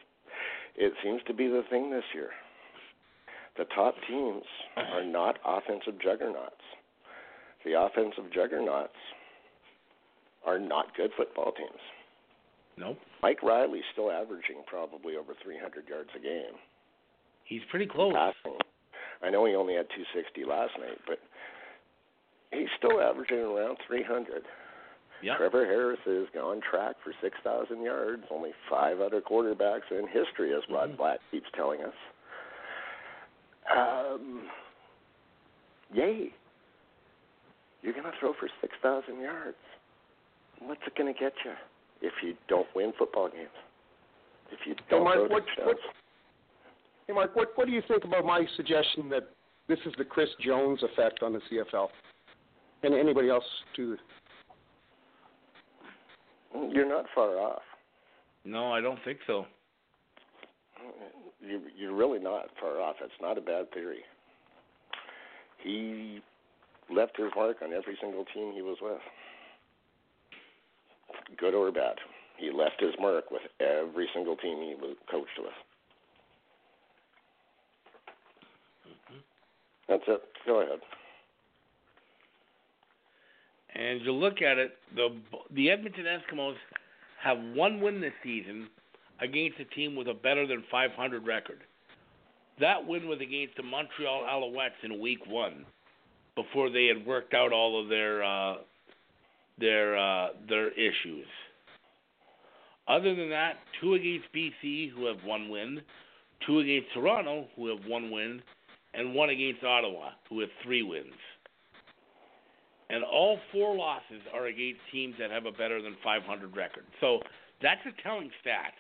Speaker 2: it seems to be the thing this year. The top teams are not offensive juggernauts. The offensive juggernauts are not good football teams.
Speaker 1: Nope.
Speaker 2: Mike Reilly's still averaging probably over 300 yards a game
Speaker 1: He's pretty close.
Speaker 2: passing. I know he only had 260 last night, but he's still averaging around 300.
Speaker 1: Yep.
Speaker 2: Trevor Harris is on track for 6,000 yards. Only five other quarterbacks in history, as Rod
Speaker 1: Mhm.
Speaker 2: Black keeps telling us. Um, yay. You're going to throw for 6,000 yards. What's it going to get you if you don't win football games? If you don't
Speaker 4: Mark,
Speaker 2: throw
Speaker 4: what-
Speaker 2: touchdowns?
Speaker 4: what- Hey, Mark, what what do you think about my suggestion that this is the Chris Jones effect on the CFL, and anybody else too?
Speaker 2: You're not far off.
Speaker 1: No, I don't think so.
Speaker 2: You, you're really not far off. It's not a bad theory. He left his mark on every single team he was with, good or bad. He left his mark with every single team he was coached with. Mm-hmm. That's it. Go ahead.
Speaker 1: And you look at it, the the Edmonton Eskimos have one win this season against a team with a better than 500 record. That win was against the Montreal Alouettes in Week One, before they had worked out all of their uh, their uh, their issues. Other than that, two against BC, who have one win, two against Toronto, who have one win, and one against Ottawa, who have three wins. And all four losses are against teams that have a better than 500 record. So that's a telling stat.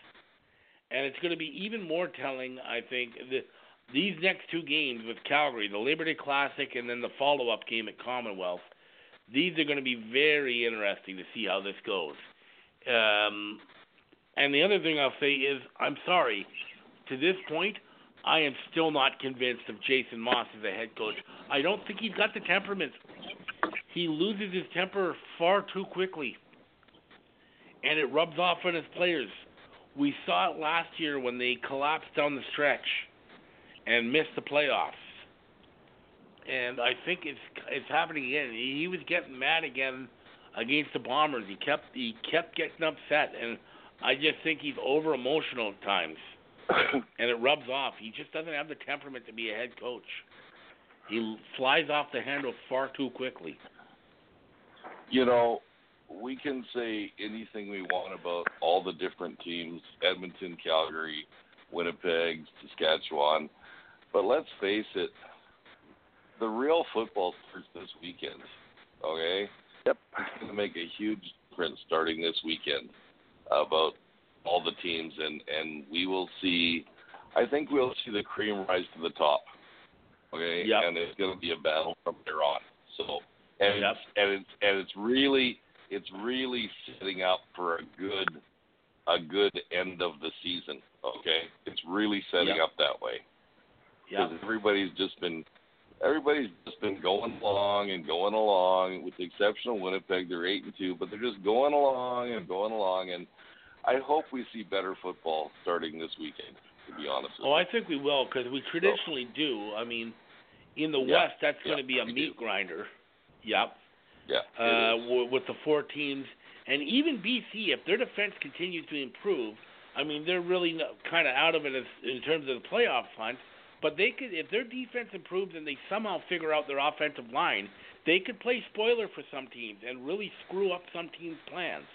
Speaker 1: And it's going to be even more telling, I think, the, these next two games with Calgary, the Labor Day Classic and then the follow up game at Commonwealth. These are going to be very interesting to see how this goes. Um, and the other thing I'll say is, I'm sorry, to this point, I am still not convinced of Jason Maas as a head coach. I don't think he's got the temperament. He loses his temper far too quickly, and it rubs off on his players. We saw it last year when they collapsed down the stretch and missed the playoffs. And I think it's it's happening again. He, was getting mad again against the Bombers. He kept he kept getting upset, and I just think he's over emotional at times and it rubs off. He just doesn't have the temperament to be a head coach. He flies off the handle far too quickly.
Speaker 3: You know, we can say anything we want about all the different teams Edmonton, Calgary, Winnipeg, Saskatchewan. But let's face it, the real football starts this weekend. Okay?
Speaker 2: Yep.
Speaker 3: It's going to make a huge difference starting this weekend about all the teams, and, and we will see. I think we'll see the cream rise to the top. Okay?
Speaker 1: Yep.
Speaker 3: And it's going to be a battle from there on. So, and
Speaker 1: Yep.
Speaker 3: it's, and it's and it's really it's really setting up for a good a good end of the season. Okay, it's really setting
Speaker 1: Yep.
Speaker 3: up that way
Speaker 1: Yeah.
Speaker 3: because everybody's just been everybody's just been going along and going along, with the exception of Winnipeg. They're eight and two, but they're just going along and going along, and I hope we see better football starting this weekend. To be honest, with
Speaker 1: Oh. I think we will because we traditionally do. I mean, in the
Speaker 3: Yeah.
Speaker 1: West, that's going to be a meat grinder. Yep.
Speaker 3: Yeah,
Speaker 1: Uh, w- with the four teams, and even BC, if their defense continues to improve, I mean, they're really kind of out of it as, in terms of the playoff hunt. But they could, if their defense improves and they somehow figure out their offensive line, they could play spoiler for some teams and really screw up some teams' plans.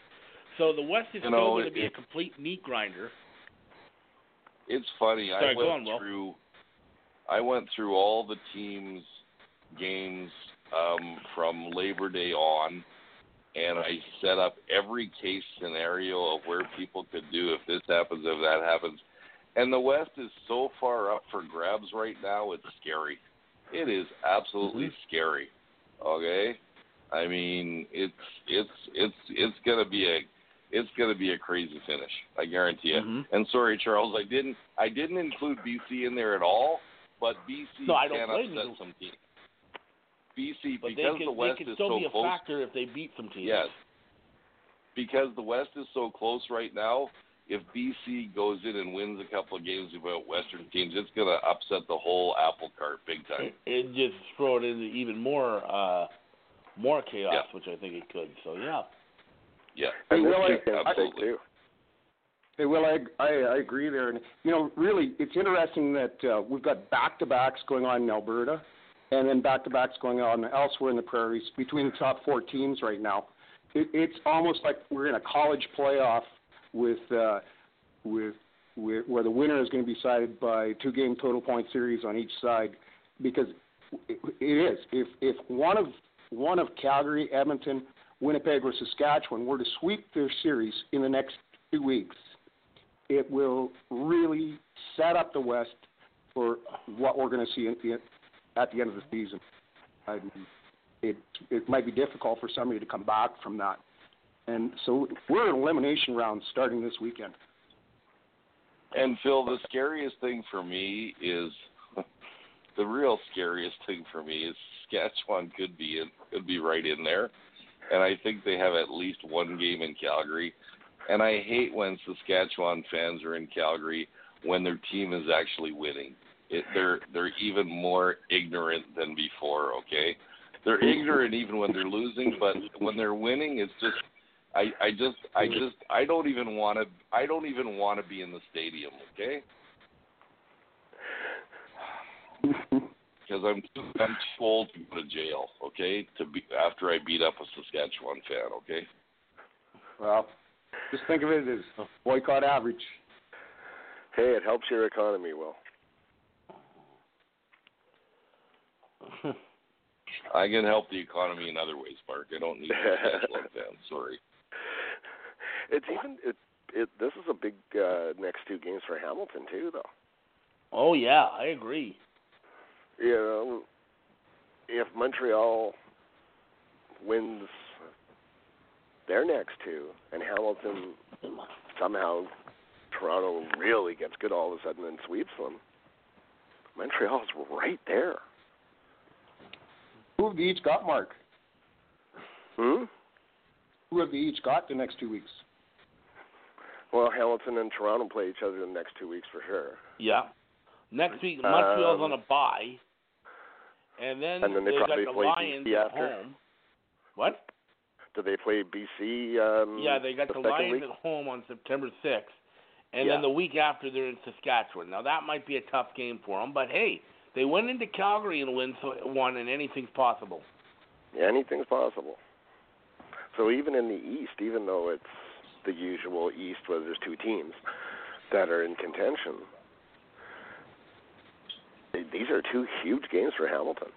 Speaker 1: So the West is
Speaker 3: You
Speaker 1: still
Speaker 3: know,
Speaker 1: going to be a complete meat grinder.
Speaker 3: It's funny.
Speaker 1: Sorry,
Speaker 3: I went
Speaker 1: on,
Speaker 3: through. I went through all the teams' games um, from Labor Day on, and I set up every case scenario of where people could do if this happens, if that happens. And the West is so far up for grabs right now; it's scary. it is absolutely
Speaker 1: Mm-hmm.
Speaker 3: scary. Okay, I mean it's it's it's it's gonna be a it's gonna be a crazy finish. I guarantee you.
Speaker 1: Mhm.
Speaker 3: And sorry, Charles, I didn't I didn't include BC in there at all, but BC
Speaker 1: No, I don't
Speaker 3: can upset some teams. BC
Speaker 1: But they
Speaker 3: because
Speaker 1: can,
Speaker 3: the West
Speaker 1: they can
Speaker 3: is
Speaker 1: still
Speaker 3: so
Speaker 1: be a
Speaker 3: close.
Speaker 1: factor if they beat some teams.
Speaker 3: Yes. Because the West is so close right now, if BC goes in and wins a couple of games about Western teams, it's going to upset the whole apple cart big time.
Speaker 1: It, it just throw it into even more uh more chaos,
Speaker 3: Yeah.
Speaker 1: which I think it could. So yeah.
Speaker 3: Yeah.
Speaker 2: And
Speaker 4: Will, I-
Speaker 2: weekend's big
Speaker 3: absolutely.
Speaker 2: too.
Speaker 4: Hey, well, I, I I agree there, and you know, really, it's interesting that uh, we've got back-to-backs going on in Alberta, and then back-to-backs going on elsewhere in the prairies between the top four teams right now. It, it's almost like we're in a college playoff with uh, with, with where the winner is going to be decided by two-game total point series on each side, because it, it is. If if one of one of Calgary, Edmonton, Winnipeg, or Saskatchewan were to sweep their series in the next two weeks, it will really set up the West for what we're going to see the, at the end of the season. I, it it might be difficult for somebody to come back from that, and so we're in elimination round starting this weekend.
Speaker 3: And Phil, the scariest thing for me is the real scariest thing for me is Saskatchewan could be in, could be right in there, and I think they have at least one game in Calgary. And I hate when Saskatchewan fans are in Calgary when their team is actually winning. It, they're they're even more ignorant than before. Okay, they're mm-hmm. ignorant even when they're losing, but when they're winning, it's just I I just I mm-hmm. just I don't even want to I don't even want to be in the stadium. Okay, because I'm too, I'm too old to go to jail. Okay, to be after I beat up a Saskatchewan fan. Okay.
Speaker 4: Well, just think of it as a boycott average.
Speaker 2: Hey, it helps your economy, Will.
Speaker 3: I can help the economy in other ways, Mark. I don't need a Saskatchewan fan. Sorry.
Speaker 2: It's even it. It this is a big uh, next two games for Hamilton too, though.
Speaker 1: Oh yeah, I agree.
Speaker 2: You know, if Montreal wins their next two, and Hamilton somehow Toronto really gets good all of a sudden and sweeps them, Montreal's right there.
Speaker 4: Who have they each got, Mark?
Speaker 2: Hmm.
Speaker 4: Who have they each got the next two weeks?
Speaker 2: Well, Hamilton and Toronto play each other the next two weeks for sure.
Speaker 1: Yeah. Next week Montreal's
Speaker 2: Um,
Speaker 1: on a bye. And then,
Speaker 2: And then they
Speaker 1: got
Speaker 2: probably
Speaker 1: the
Speaker 2: play
Speaker 1: Lions
Speaker 2: BC
Speaker 1: at
Speaker 2: after.
Speaker 1: home. What?
Speaker 2: Do they play BC? Um,
Speaker 1: Yeah, they got the,
Speaker 2: second
Speaker 1: Lions
Speaker 2: week?
Speaker 1: at home on September 6th. And
Speaker 2: Yeah.
Speaker 1: then the week after, they're in Saskatchewan. Now, that might be a tough game for them, but hey, they went into Calgary and win so one, and anything's possible.
Speaker 2: Yeah, anything's possible. So even in the East, even though it's the usual East where there's two teams that are in contention, these are two huge games for Hamilton.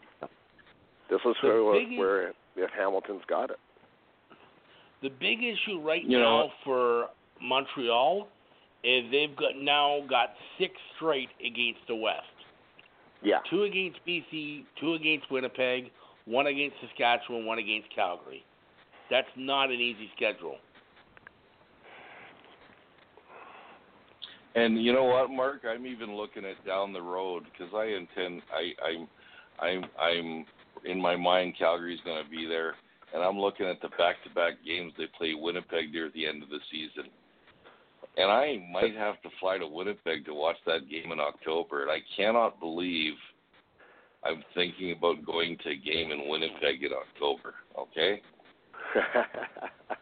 Speaker 2: This is where,
Speaker 1: biggest-
Speaker 2: where if Hamilton's got it.
Speaker 1: The big issue right
Speaker 3: You
Speaker 1: now
Speaker 3: what?
Speaker 1: for Montreal is they've got now got six straight against the West.
Speaker 2: Yeah.
Speaker 1: Two against BC, two against Winnipeg, one against Saskatchewan, one against Calgary. That's not an easy schedule.
Speaker 3: And you know what, Mark? I'm even looking at down the road because I intend. I, I'm, I'm, I'm in my mind. Calgary's going to be there, and I'm looking at the back-to-back games they play Winnipeg near the end of the season. And I might have to fly to Winnipeg to watch that game in October. And I cannot believe I'm thinking about going to a game in Winnipeg in October. Okay.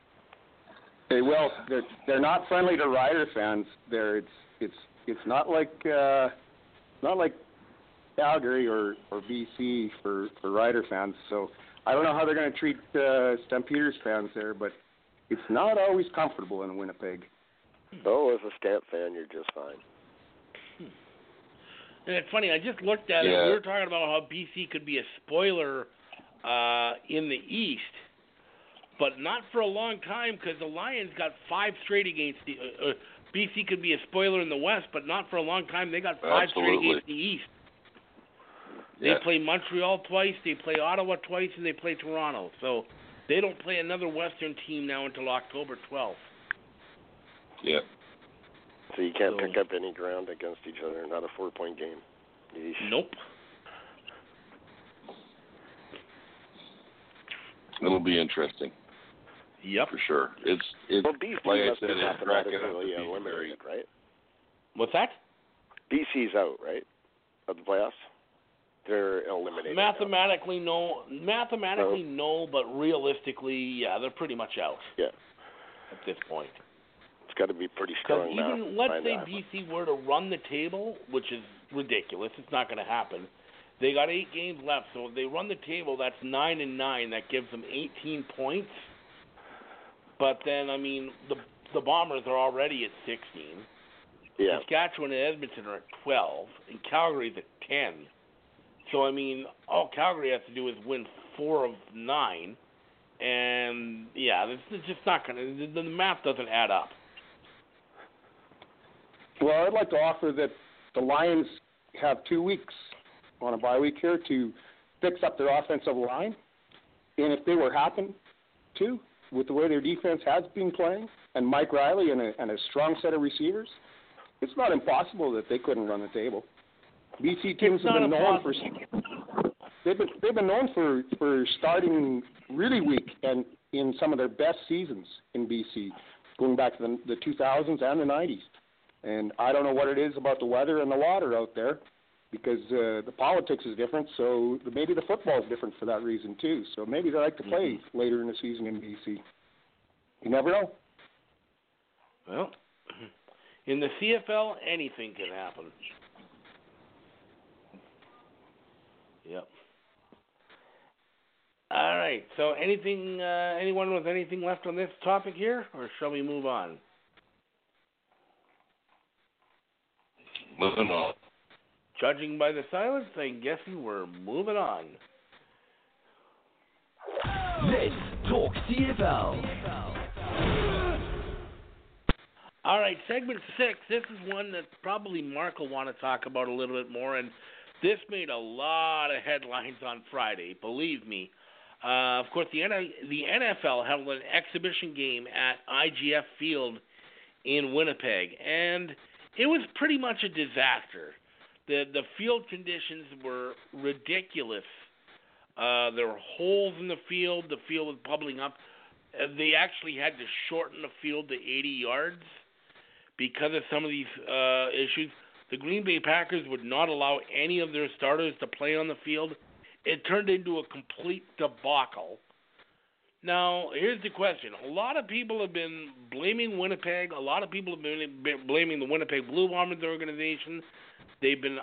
Speaker 4: Hey, well, they're they're not friendly to Rider fans. They're it's it's it's not like uh, not like Calgary or or BC for for Rider fans. So I don't know how they're going to treat uh, Stampeders fans there, but it's not always comfortable in Winnipeg.
Speaker 2: Oh, as a Stamp fan, you're just fine.
Speaker 1: And it's funny, I just looked at it. We were talking about how BC could be a spoiler uh, in the East, but not for a long time because the Lions got five straight against the. Uh, uh, BC could be a spoiler in the West, but not for a long time. They got five straight against the East. They
Speaker 3: Yeah.
Speaker 1: play Montreal twice, they play Ottawa twice, and they play Toronto. So they don't play another Western team now until October 12th.
Speaker 3: Yeah.
Speaker 2: So you can't
Speaker 1: So-
Speaker 2: pick up any ground against each other. Not a four-point game. Yeesh.
Speaker 1: Nope.
Speaker 3: It'll be interesting
Speaker 1: Yep.
Speaker 3: for sure. It's it's
Speaker 2: Well, BC
Speaker 3: like I said, it's cracking up to
Speaker 2: mathematically
Speaker 3: be very
Speaker 2: right?
Speaker 1: What's that?
Speaker 2: BC's out, right, of the playoffs. They're eliminated. now.
Speaker 1: Mathematically, no. Mathematically, no. But realistically, yeah, they're pretty much out
Speaker 2: Yeah,
Speaker 1: at this point.
Speaker 2: Got to be pretty
Speaker 1: Because
Speaker 2: strong math.
Speaker 1: even let's say. BC were to run the table, which is ridiculous, it's not going to happen. They got eight games left, so if they run the table, that's nine and nine. That gives them 18 points. But then, I mean, the the Bombers are already at 16.
Speaker 2: Yeah,
Speaker 1: Saskatchewan and Edmonton are at 12, and Calgary's at 10. So I mean, all Calgary has to do is win four of nine, and yeah, it's, it's just not gonna. The, the math doesn't add up.
Speaker 4: Well, I'd like to offer that the Lions have two weeks on a bye week here to fix up their offensive line, and if they were happen to, with the way their defense has been playing, and Mike Reilly and a, and a strong set of receivers, it's not impossible that they couldn't run the table. BC teams have been known for they've been they've been known for for starting really weak and in some of their best seasons in BC, going back to the, the 2000s and the 90s. And I don't know what it is about the weather and the water out there, because uh, the politics is different. So the, maybe the football is different for that reason too. So maybe they like to play later in the season in BC. You never know.
Speaker 1: Well, in the CFL, anything can happen. Yep. All right. So, anything? Uh, anyone with anything left on this topic here, or shall we move on?
Speaker 3: Moving on.
Speaker 1: Judging by the silence, I'm guessing we're moving on.
Speaker 5: Let's talk CFL.
Speaker 1: All right, segment six. This is one that probably Mark will want to talk about a little bit more, and this made a lot of headlines on Friday. Believe me. Uh, of course, the N- the NFL held an exhibition game at IG Field in Winnipeg, and it was pretty much a disaster. the The field conditions were ridiculous. Uh, there were holes in the field. The field was bubbling up. Uh, they actually had to shorten the field to 80 yards because of some of these uh, issues. The Green Bay Packers would not allow any of their starters to play on the field. It turned into a complete debacle. Now, here's the question. A lot of people have been blaming Winnipeg. A lot of people have been blaming the Winnipeg Blue Bombers organization. They've been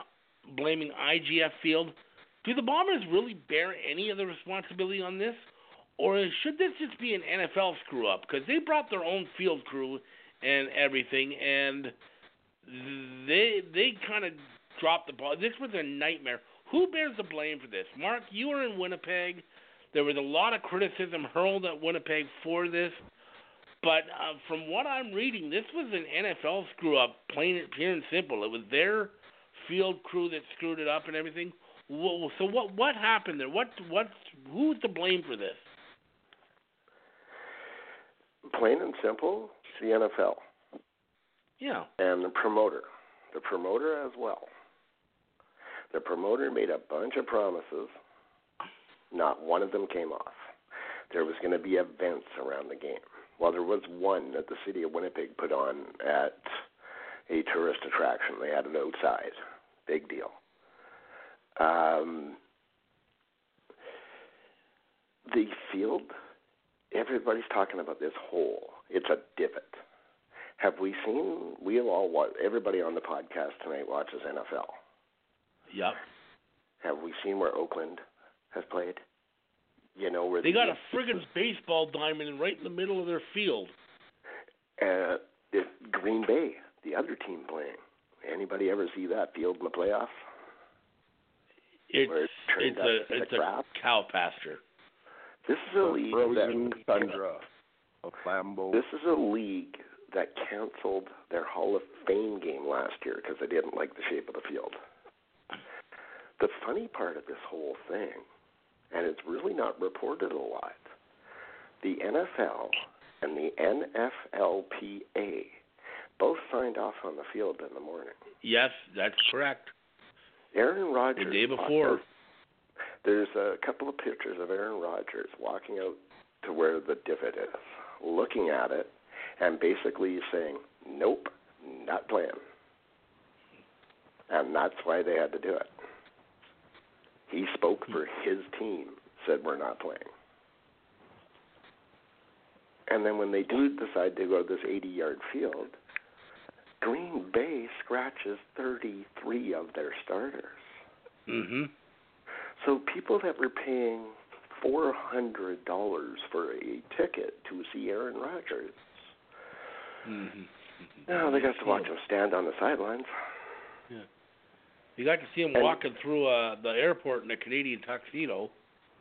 Speaker 1: blaming IG Field. Do the Bombers really bear any of the responsibility on this? Or should this just be an NFL screw up? Because they brought their own field crew and everything, and they they kind of dropped the ball. This was a nightmare. Who bears the blame for this? Mark, you were in Winnipeg. There was a lot of criticism hurled at Winnipeg for this, but uh, from what I'm reading, this was an NFL screw up, plain and pure and simple. It was their field crew that screwed it up and everything. So what what happened there? What what who's to blame for this?
Speaker 2: Plain and simple, it's the NFL
Speaker 1: Yeah.
Speaker 2: and the promoter. The promoter as well. The promoter made a bunch of promises. Not one of them came off. There was going to be events around the game. Well, there was one that the city of Winnipeg put on at a tourist attraction. They had it outside. Big deal. Um, the field, everybody's talking about this hole. It's a divot. Have we seen? We all watch. Everybody on the podcast tonight watches NFL.
Speaker 1: Yep.
Speaker 2: Have we seen where Oakland has played? You know where
Speaker 1: They
Speaker 2: the,
Speaker 1: got a friggin' baseball diamond right in the middle of their field.
Speaker 2: uh, if Green Bay, the other team playing. Anybody ever see that field in the playoffs?
Speaker 1: It's
Speaker 2: Where it turned
Speaker 1: it's
Speaker 2: up
Speaker 1: a it's
Speaker 2: crap?
Speaker 1: a cow pasture.
Speaker 2: This is a league that
Speaker 6: tundra of Lambeau.
Speaker 2: This is a league that canceled their Hall of Fame game last year because they didn't like the shape of the field. the funny part of this whole thing, and it's really not reported a lot, the NFL and the NFLPA both signed off on the field in the morning.
Speaker 1: Yes, that's correct.
Speaker 2: Aaron Rodgers.
Speaker 1: The day before.
Speaker 2: There's a couple of pictures of Aaron Rodgers walking out to where the divot is, looking at it, and basically saying, "Nope, not playing." And that's why they had to do it. He spoke for his team, said, "We're not playing." And then when they do decide to go to this 80-yard field, Green Bay scratches 33 of their starters.
Speaker 1: Mhm.
Speaker 2: So people that were paying four hundred dollars for a ticket to see Aaron Rodgers,
Speaker 1: Mhm.
Speaker 2: now they got to watch him stand on the sidelines.
Speaker 1: You got to see him
Speaker 2: And-
Speaker 1: walking through uh, the airport in a Canadian tuxedo.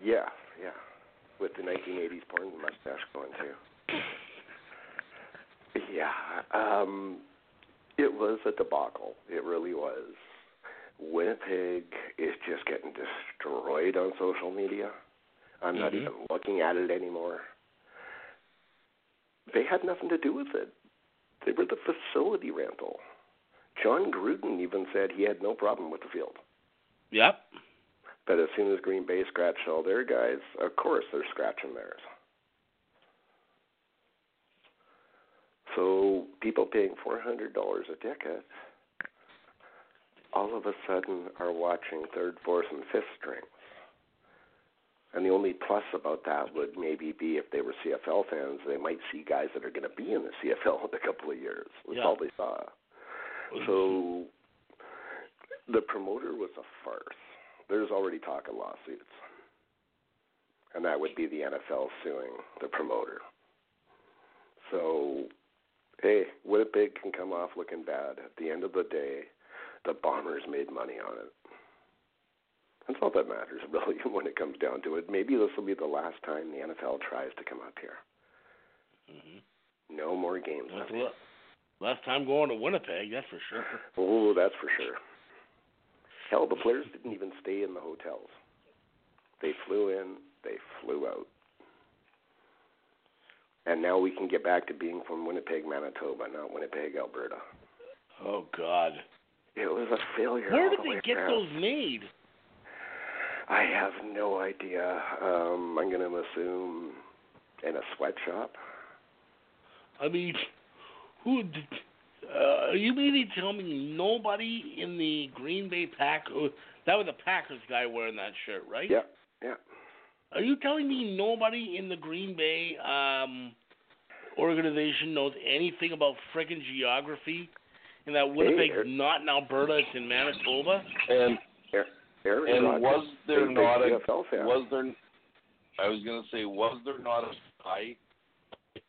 Speaker 2: Yeah, yeah, with the 1980s porn mustache going too. Yeah, um, it was a debacle. It really was. Winnipeg is just getting destroyed on social media. I'm not
Speaker 1: Mhm.
Speaker 2: even looking at it anymore. They had nothing to do with it. They were the facility rental. Jon Gruden even said he had no problem with the field.
Speaker 1: Yep.
Speaker 2: But as soon as Green Bay scratched all their guys, of course they're scratching theirs. So people paying four hundred dollars a ticket all of a sudden are watching third, fourth and fifth strings. And the only plus about that would maybe be if they were CFL fans, they might see guys that are going to be in the CFL in a couple of years. That's
Speaker 1: Yeah.
Speaker 2: all they saw. So the promoter was a farce. There's already talk of lawsuits. And that would be the NFL suing the promoter. So, hey, Winnipeg can come off looking bad. At the end of the day, the Bombers made money on it. That's all that matters, really, when it comes down to it. Maybe this will be the last time the NFL tries to come up here.
Speaker 1: Mhm.
Speaker 2: No more games.
Speaker 1: That's
Speaker 2: up
Speaker 1: a
Speaker 2: here.
Speaker 1: lot. Last time going to Winnipeg, that's for sure.
Speaker 2: Oh, that's for sure. Hell, the players didn't even stay in the hotels. They flew in, they flew out. And now we can get back to being from Winnipeg, Manitoba, not Winnipeg, Alberta.
Speaker 1: Oh God.
Speaker 2: It was a failure.
Speaker 1: Where did
Speaker 2: the
Speaker 1: they get
Speaker 2: around.
Speaker 1: those made?
Speaker 2: I have no idea. Um, I'm going to assume in a sweatshop.
Speaker 1: I mean, who? Did, uh, you mean to tell me nobody in the Green Bay Pack? uh, That was a Packers guy wearing that shirt, right?
Speaker 2: Yeah, yeah.
Speaker 1: Are you telling me nobody in the Green Bay um, organization knows anything about frickin' geography? And that Winnipeg's
Speaker 2: er-
Speaker 1: not in Alberta, it's in Manitoba?
Speaker 3: And
Speaker 2: Aaron
Speaker 3: and
Speaker 2: Rodgers,
Speaker 3: was there not
Speaker 2: big
Speaker 3: a
Speaker 2: CFL fan.
Speaker 3: was there? I was gonna say, was there not a guy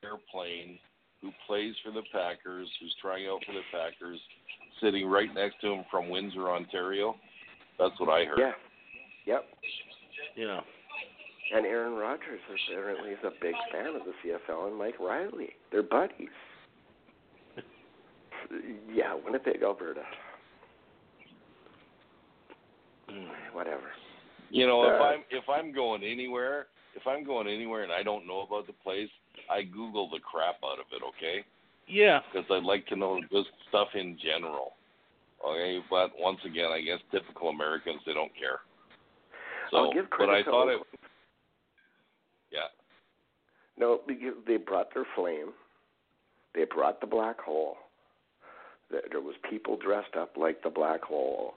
Speaker 3: airplane who plays for the Packers, who's trying out for the Packers, sitting right next to him from Windsor, Ontario? That's what I heard.
Speaker 2: Yeah. Yep.
Speaker 1: Yeah.
Speaker 2: And Aaron Rodgers apparently is a big fan of the CFL and Mike Reilly. They're buddies. yeah, Winnipeg, Alberta.
Speaker 1: Mm.
Speaker 2: Whatever.
Speaker 3: You know, if
Speaker 2: Uh,
Speaker 3: I'm if I'm going anywhere, if I'm going anywhere and I don't know about the place, I Google the crap out of it. Okay.
Speaker 1: Yeah.
Speaker 3: because I'd like to know just stuff in general. Okay, but once again, I guess typical Americans they don't care. So,
Speaker 2: I'll give credit
Speaker 3: but I
Speaker 2: to
Speaker 3: thought it, yeah,
Speaker 2: No, because they brought their flame. They brought the black hole. There there was people dressed up like the black hole.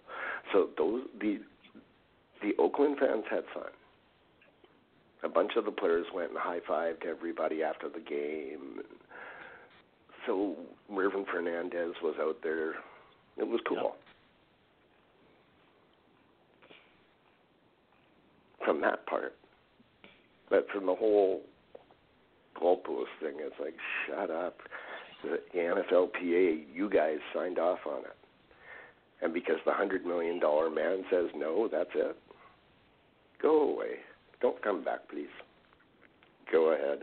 Speaker 2: So those the the Oakland fans had fun. A bunch of the players went and high fived everybody after the game. So Mervyn Fernandez was out there. It was cool. From that part. But from the whole goalpost thing, it's like, shut up. The NFLPA, you guys signed off on it. And because the $100 million man says no, that's it. Go away. Don't come back, please. Go ahead.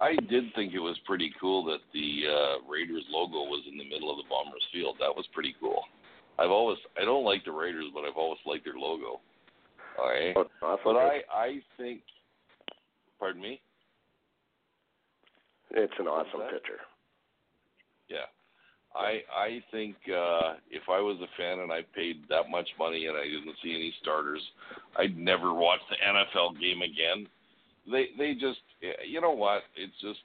Speaker 3: I did think it was pretty cool that the uh, Raiders logo was in the middle of the Bombers field. That was pretty cool. I've always I don't like the Raiders, but I've always liked their logo. All right,
Speaker 2: Oh, awesome.
Speaker 3: but I I think. Pardon me.
Speaker 2: it's an awesome picture.
Speaker 3: I I think uh if I was a fan and I paid that much money and I didn't see any starters, I'd never watch the NFL game again. They they just you know what? It's just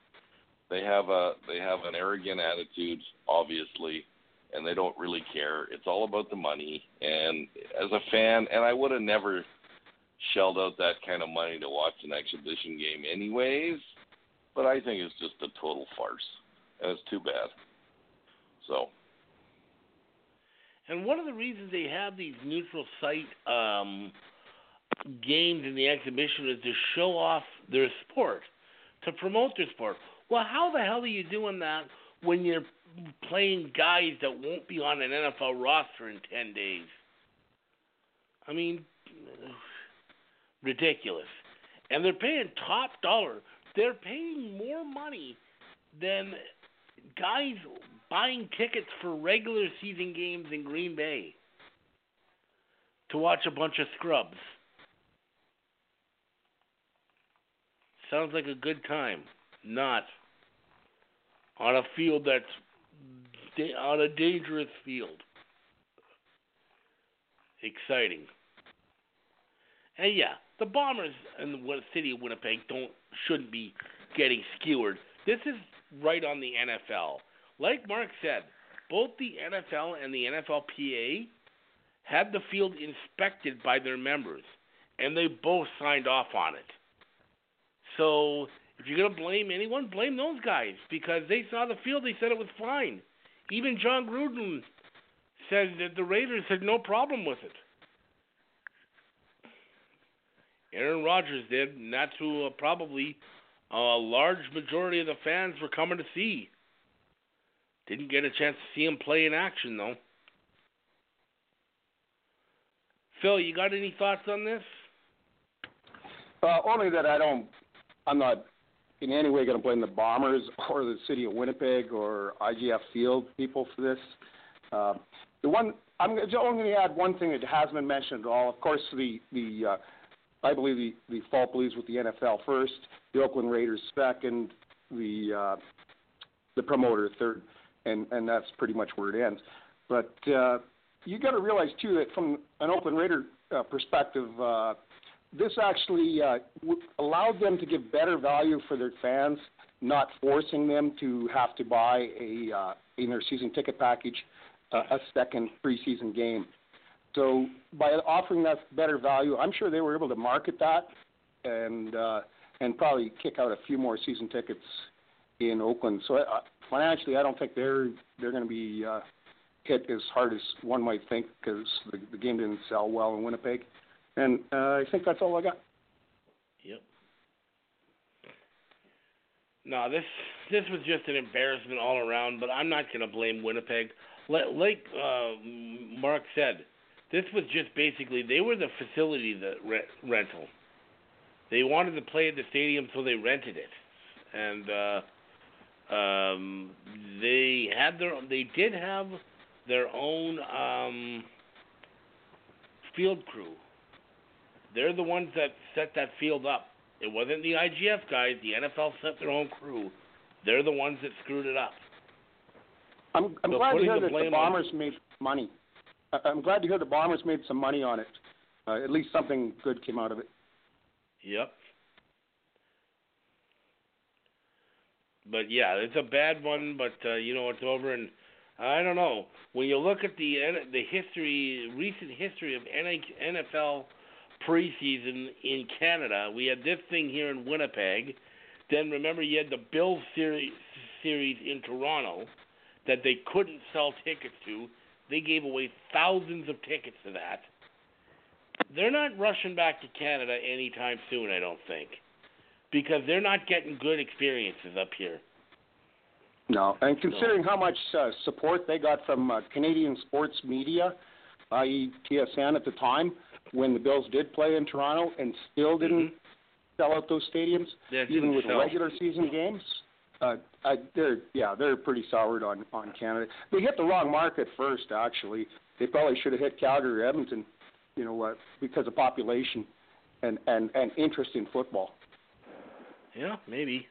Speaker 3: they have a they have an arrogant attitude obviously and they don't really care. It's all about the money and as a fan and I would have never shelled out that kind of money to watch an exhibition game anyways, but I think it's just a total farce. And it's too bad. So
Speaker 1: And one of the reasons they have these neutral site um, games in the exhibition is to show off their sport, to promote their sport. Well, how the hell are you doing that when you're playing guys that won't be on an NFL roster in 10 days? I mean, ridiculous. And they're paying top dollar. They're paying more money than guys buying tickets for regular season games in Green Bay to watch a bunch of scrubs. Sounds like a good time. Not on a field that's da- on a dangerous field. Exciting. And yeah, the Bombers and the city of Winnipeg don't shouldn't be getting skewered. This is right on the NFL. Like Mark said, both the NFL and the NFLPA had the field inspected by their members, and they both signed off on it. So if you're gonna blame anyone, blame those guys because they saw the field. They said it was fine. Even Jon Gruden said that the Raiders had no problem with it. Aaron Rodgers did, and that's who uh, probably a large majority of the fans were coming to see. Didn't get a chance to see him play in action though. Phil, you got any thoughts on this?
Speaker 4: Uh, only that I don't, I'm not in any way going to blame the Bombers or the city of Winnipeg or IG Field people for this. Uh, the one I'm only going to add one thing that hasn't been mentioned at all. Of course, the the uh, I believe the the fault believes with the NFL first, the Oakland Raiders second, the uh, the promoter third, and and that's pretty much where it ends. But uh, you got to realize too that from an Oakland Raider uh, perspective, uh, this actually uh, allowed them to give better value for their fans, not forcing them to have to buy a uh, in their season ticket package uh, a second preseason game. So by offering that better value, I'm sure they were able to market that and uh, and probably kick out a few more season tickets in Oakland. So uh, financially, I don't think they're they're going to be uh, hit as hard as one might think because the, the game didn't sell well in Winnipeg. And uh, I think that's all I got.
Speaker 1: Yep. No, this this was just an embarrassment all around. But I'm not going to blame Winnipeg. Like, uh, Mark said, this was just basically they were the facility the re- rental. They wanted to play at the stadium, so they rented it, and uh, um, they had their they did have their own um, field crew. They're the ones that set that field up. It wasn't the IGF guys. The NFL set their own crew. They're the ones that screwed it up.
Speaker 4: I'm, I'm
Speaker 1: So
Speaker 4: glad to hear
Speaker 1: the
Speaker 4: that the
Speaker 1: blame on-
Speaker 4: Bombers made money. I'm glad to hear the Bombers made some money on it. Uh, at least something good came out of it.
Speaker 1: Yep. But yeah, it's a bad one. But uh, you know it's over, and I don't know. When you look at the the history, recent history of NFL preseason in Canada, we had this thing here in Winnipeg. Then remember you had the Bills series series in Toronto that they couldn't sell tickets to. They gave away thousands of tickets to that. They're not rushing back to Canada anytime soon, I don't think, because they're not getting good experiences up here.
Speaker 4: No, and considering how much uh, support they got from uh, Canadian sports media, i.e. TSN at the time, when the Bills did play in Toronto and still didn't sell out those stadiums, even with
Speaker 1: sell.
Speaker 4: regular season games, uh, I, they're yeah they're pretty soured on on Canada. They hit the wrong market first, actually. they probably should have hit Calgary or Edmonton, you know, uh, because of population and and and interest in football.
Speaker 1: Yeah, maybe.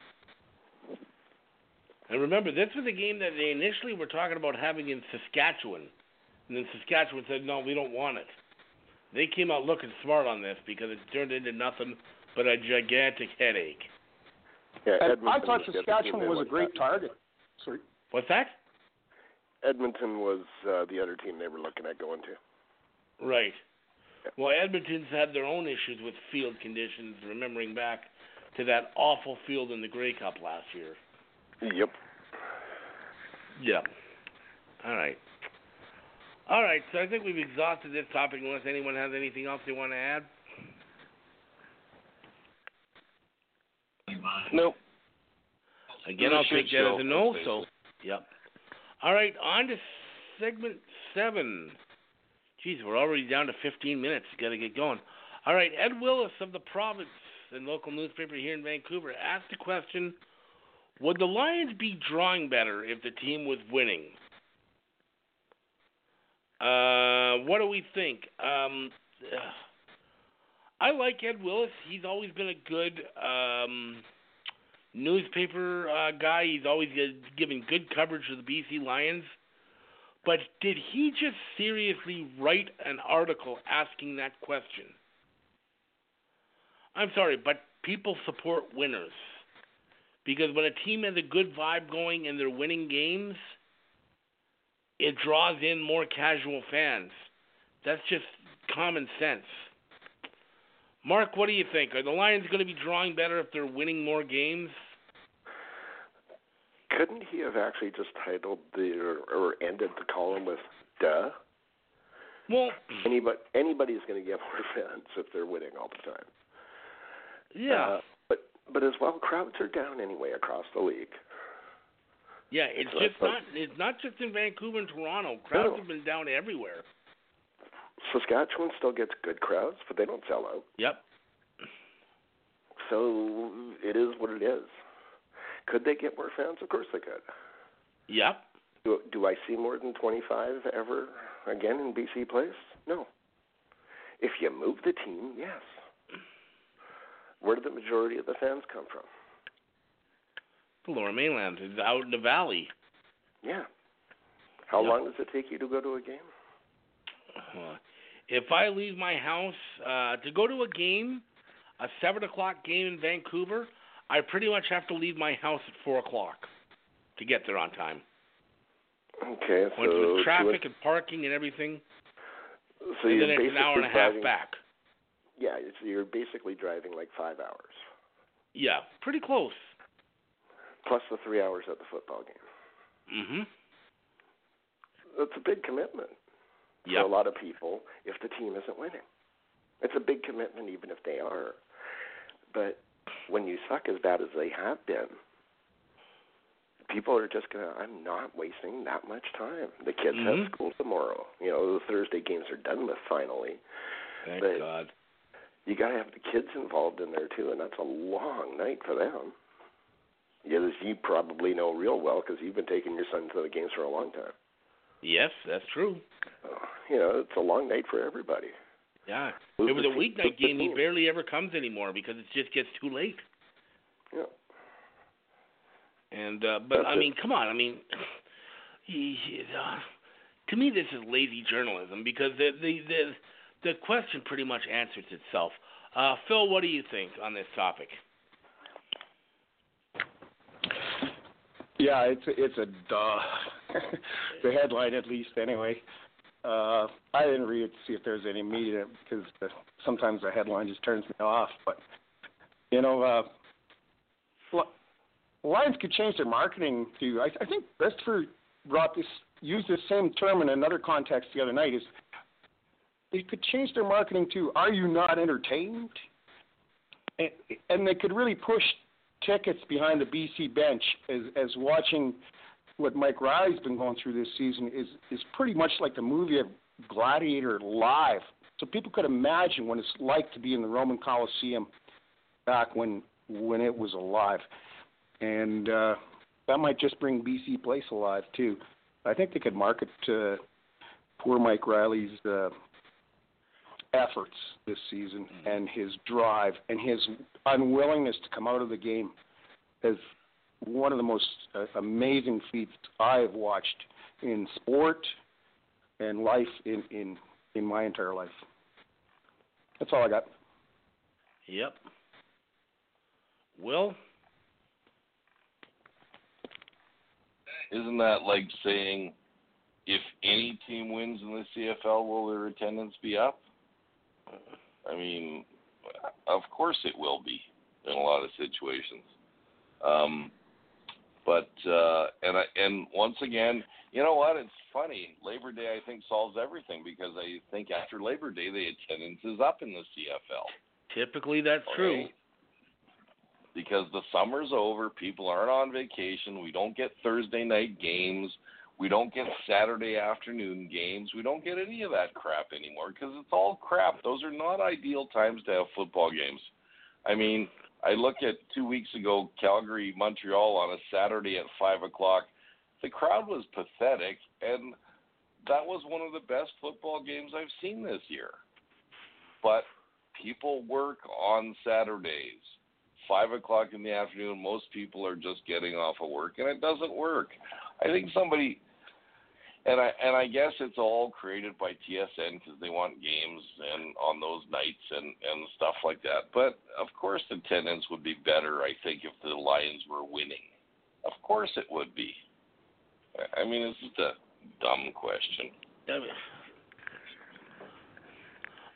Speaker 1: And remember, this was a game that they initially were talking about having in Saskatchewan, and then Saskatchewan said, "No, we don't want it." They came out looking smart on this because it turned into nothing but a gigantic headache.
Speaker 2: Yeah,
Speaker 4: I thought
Speaker 2: was the other team
Speaker 4: Saskatchewan was a great
Speaker 2: at.
Speaker 4: target. Sorry.
Speaker 1: What's that?
Speaker 2: Edmonton was uh, the other team they were looking at going to.
Speaker 1: Right. Well, Edmonton's had their own issues with field conditions, remembering back to that awful field in the Grey Cup last year.
Speaker 2: Yep.
Speaker 1: Yeah. All right. All right, so I think we've exhausted this topic unless anyone has anything else they want to add.
Speaker 3: Nope.
Speaker 1: Again, I'll take that as a no, so, yep. All right, on to segment seven. Jeez, we're already down to 15 minutes. Got to get going. All right, Ed Willes of the Province and local newspaper here in Vancouver asked the question Would the Lions be drawing better if the team was winning? Uh, what do we think? Um, I like Ed Willes. He's always been a good um, newspaper uh, guy. He's always given good coverage to the BC Lions. But did he just seriously write an article asking that question? I'm sorry, but people support winners. Because when a team has a good vibe going and they're winning games, it draws in more casual fans. That's just common sense. Mark, what do you think? Are the Lions going to be drawing better if they're winning more games?
Speaker 2: Couldn't he have actually just titled the or, or ended the column with "Duh"?
Speaker 1: Well,
Speaker 2: Anybody anybody's going to get more fans if they're winning all the time.
Speaker 1: Yeah.
Speaker 2: Uh, but but as well, crowds are down anyway across the league.
Speaker 1: Yeah, it's just not it's not just in Vancouver and Toronto. Crowds
Speaker 2: No.
Speaker 1: have been down everywhere.
Speaker 2: Saskatchewan still gets good crowds, but they don't sell out.
Speaker 1: Yep.
Speaker 2: So it is what it is. Could they get more fans? Of course they could.
Speaker 1: Yep.
Speaker 2: Do, do I see more than 25 ever again in BC Place? No. If you move the team, yes. Where do the majority of the fans come from?
Speaker 1: The lower mainland is out in the valley.
Speaker 2: Yeah. How
Speaker 1: Yep.
Speaker 2: long does it take you to go to a game?
Speaker 1: Uh, if I leave my house uh, to go to a game, a seven o'clock game in Vancouver, I pretty much have to leave my house at four o'clock to get there on time.
Speaker 2: Okay, so
Speaker 1: with traffic and parking and everything,
Speaker 2: so
Speaker 1: and then it's an hour and a half back.
Speaker 2: Yeah, it's, you're basically driving like five hours
Speaker 1: Yeah, pretty close.
Speaker 2: plus the three hours at the football game.
Speaker 1: Mhm.
Speaker 2: That's a big commitment for
Speaker 1: Yep.
Speaker 2: a lot of people if the team isn't winning. It's a big commitment even if they are. But when you suck as bad as they have been, people are just gonna I'm not wasting that much time. The kids
Speaker 1: Mhm.
Speaker 2: have school tomorrow. You know, the Thursday games are done with finally.
Speaker 1: Thank
Speaker 2: But-
Speaker 1: God.
Speaker 2: You gotta have the kids involved in there too, and that's a long night for them. Yeah, as you probably know real well because you've been taking your son to the games for a long time.
Speaker 1: Yes, that's true.
Speaker 2: Uh, you know, it's a long night for everybody.
Speaker 1: Yeah. It was a weeknight game. He barely ever comes anymore because it just gets too late.
Speaker 2: Yeah.
Speaker 1: And uh, but
Speaker 2: That's
Speaker 1: I
Speaker 2: it.
Speaker 1: mean, come on. I mean, he, he, uh, to me, this is lazy journalism because the the the the question pretty much answers itself. Uh, Phil, what do you think on this topic?
Speaker 4: Yeah, it's a, it's a duh. the headline, at least, anyway. Uh, I didn't read it to see if there's any meat in it because the, sometimes the headline just turns me off. But you know, uh, Li- Lions could change their marketing to. I, I think Christopher brought this, used this same term in another context the other night. Is they could change their marketing to "Are you not entertained?" And, and they could really push tickets behind the BC bench as as watching what Mike Reilly's been going through this season is is pretty much like the movie of Gladiator live. So people could imagine what it's like to be in the Roman Coliseum back when when it was alive, and uh, that might just bring BC Place alive too. I think they could market uh, poor Mike Reilly's uh, efforts this season and his drive and his unwillingness to come out of the game is one of the most uh, amazing feats I've watched in sport and life in in in my entire life. That's all I got.
Speaker 1: Yep. Will?
Speaker 3: Isn't that like saying if any team wins in the CFL, will their attendance be up? I mean, of course it will be in a lot of situations. Um, but uh, and I, and once again, you know what? It's funny. Labor Day, I think, solves everything because I think after Labor Day, the attendance is up in the CFL.
Speaker 1: Typically, that's okay? true.
Speaker 3: Because the summer's over, people aren't on vacation. We don't get Thursday night games. We don't get Saturday afternoon games. We don't get any of that crap anymore because it's all crap. Those are not ideal times to have football games. I mean, I look at two weeks ago Calgary Montreal on a Saturday at five o'clock. The crowd was pathetic, and that was one of the best football games I've seen this year. But people work on Saturdays. Five o'clock in the afternoon, most people are just getting off of work, and it doesn't work. I think somebody and I and I guess it's all created by TSN because they want games and on those nights and and stuff like that. But of course, attendance would be better. I think if the Lions were winning, of course it would be. I mean, it's just a dumb question.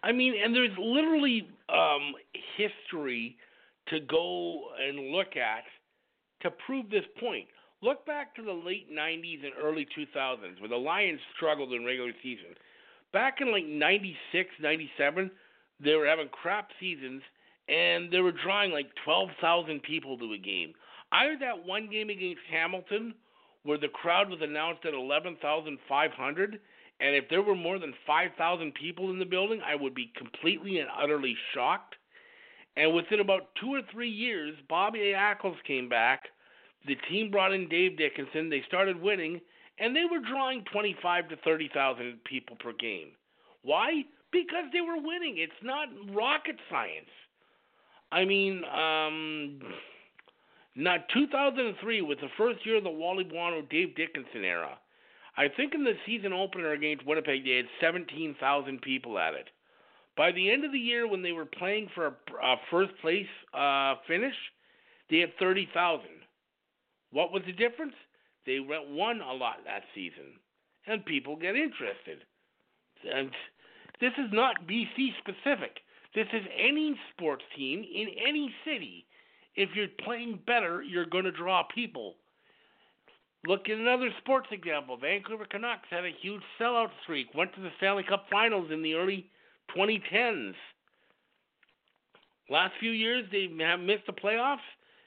Speaker 1: I mean, and there's literally um, history to go and look at to prove this point. Look back to the late 90s and early 2000s where the Lions struggled in regular season. Back in like 96, 97, they were having crap seasons and they were drawing like 12,000 people to a game. I had that one game against Hamilton where the crowd was announced at 11,500 and if there were more than 5,000 people in the building, I would be completely and utterly shocked. And within about two or three years, Bobby Ackles came back – the team brought in Dave Dickenson. They started winning, and they were drawing 25 to 30,000 people per game. Why? Because they were winning. It's not rocket science. I mean, um, not 2003 was the first year of the Wally Buono Dave Dickenson era. I think in the season opener against Winnipeg, they had 17,000 people at it. By the end of the year, when they were playing for a, a first place uh, finish, they had 30,000. What was the difference? They won a lot that season, and people get interested. And this is not BC specific. This is any sports team in any city. If you're playing better, you're going to draw people. Look at another sports example. Vancouver Canucks had a huge sellout streak, went to the Stanley Cup Finals in the early 2010s. Last few years, they have missed the playoffs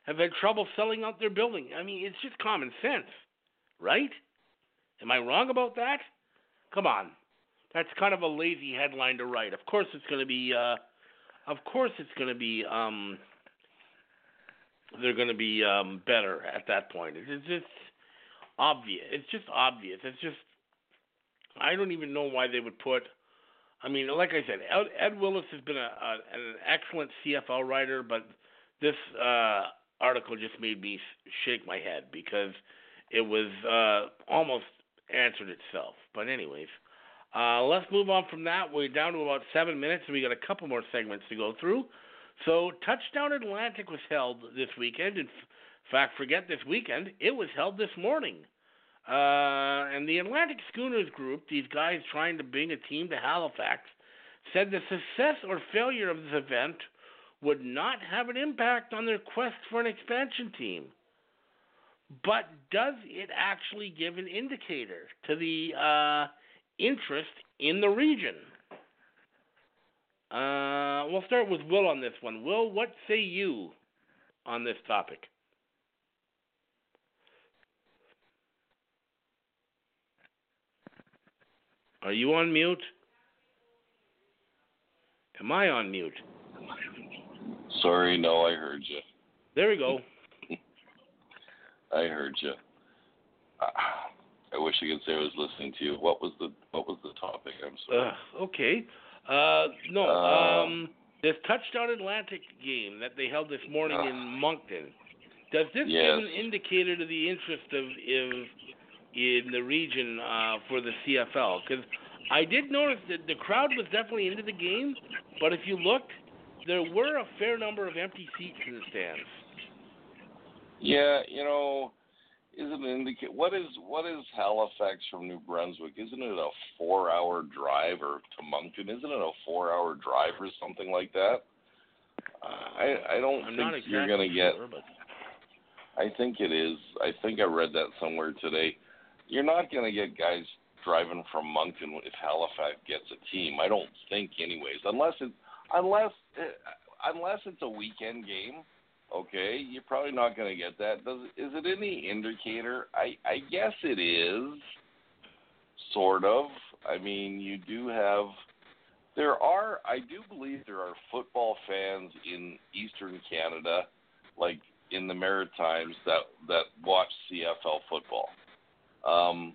Speaker 1: have had trouble selling out their building. I mean, it's just common sense, right? Am I wrong about that? Come on. That's kind of a lazy headline to write. Of course it's going to be uh of course it's going to be um they're going to be um better at that point. It's just obvious. It's just obvious. It's just I don't even know why they would put I mean, like I said, Ed, Willes has been a, a, an excellent CFL writer, but this uh, article just made me shake my head because it was uh, almost answered itself. But anyways, uh, let's move on from that. We're down to about seven minutes, and we got a couple more segments to go through. So, Touchdown Atlantic was held this weekend. In fact, forget this weekend; it was held this morning. Uh, and the Atlantic Schooners group, these guys trying to bring a team to Halifax, said the success or failure of this event would not have an impact on their quest for an expansion team. But does it actually give an indicator to the uh, interest in the region? Uh, we'll start with Will on this one. Will, what say you on this topic? Are you on mute? Am I on mute?
Speaker 3: Sorry, no, I heard you.
Speaker 1: There we go.
Speaker 3: I heard you. Uh, I wish I could say I was listening to you. What was the What was the topic? I'm sorry.
Speaker 1: Uh, okay. Uh, no.
Speaker 3: Uh,
Speaker 1: um, this touchdown Atlantic game that they held this morning
Speaker 3: uh,
Speaker 1: in Moncton. Does this
Speaker 3: yes.
Speaker 1: give an indicator to the interest of in, in the region uh, for the CFL? Because I did notice that the crowd was definitely into the game, but if you looked, there were a fair number of empty seats in the stands.
Speaker 3: Yeah, you know, isn't it indicate what is what is Halifax from New Brunswick? Isn't it a four-hour drive, or to Moncton? Isn't it a four-hour drive or something like that? Uh, I I don't
Speaker 1: I'm
Speaker 3: think
Speaker 1: exactly
Speaker 3: you're gonna get.
Speaker 1: sure, but
Speaker 3: I think it is. I think I read that somewhere today. You're not going to get guys driving from Moncton if Halifax gets a team. I don't think, anyways, unless it, unless uh, unless it's a weekend game. Okay, you're probably not going to get that. Does is it any indicator? I I guess it is. Sort of. I mean, you do have. There are. I do believe there are football fans in Eastern Canada, like in the Maritimes that that watch CFL football. Um,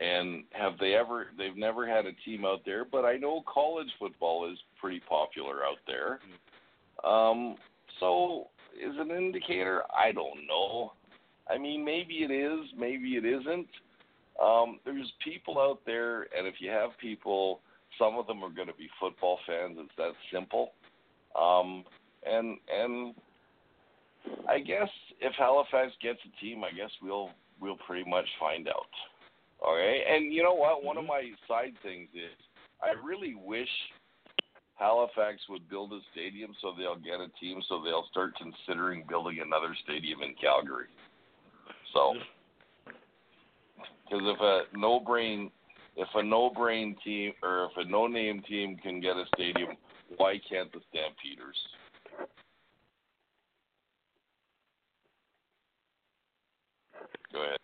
Speaker 3: and have they ever? They've never had a team out there, but I know college football is pretty popular out there. Um, so is it an indicator? I don't know. I mean, maybe it is, maybe it isn't. Um, there's people out there, and if you have people, some of them are going to be football fans. It's that simple. Um, and and I guess if Halifax gets a team, I guess we'll we'll pretty much find out. Okay, and you know what? One of my side things is I really wish Halifax would build a stadium so they'll get a team, so they'll start considering building another stadium in Calgary. So, because if a no brain, if a no brain team or if a no name team can get a stadium, why can't the Stampeders? Go ahead.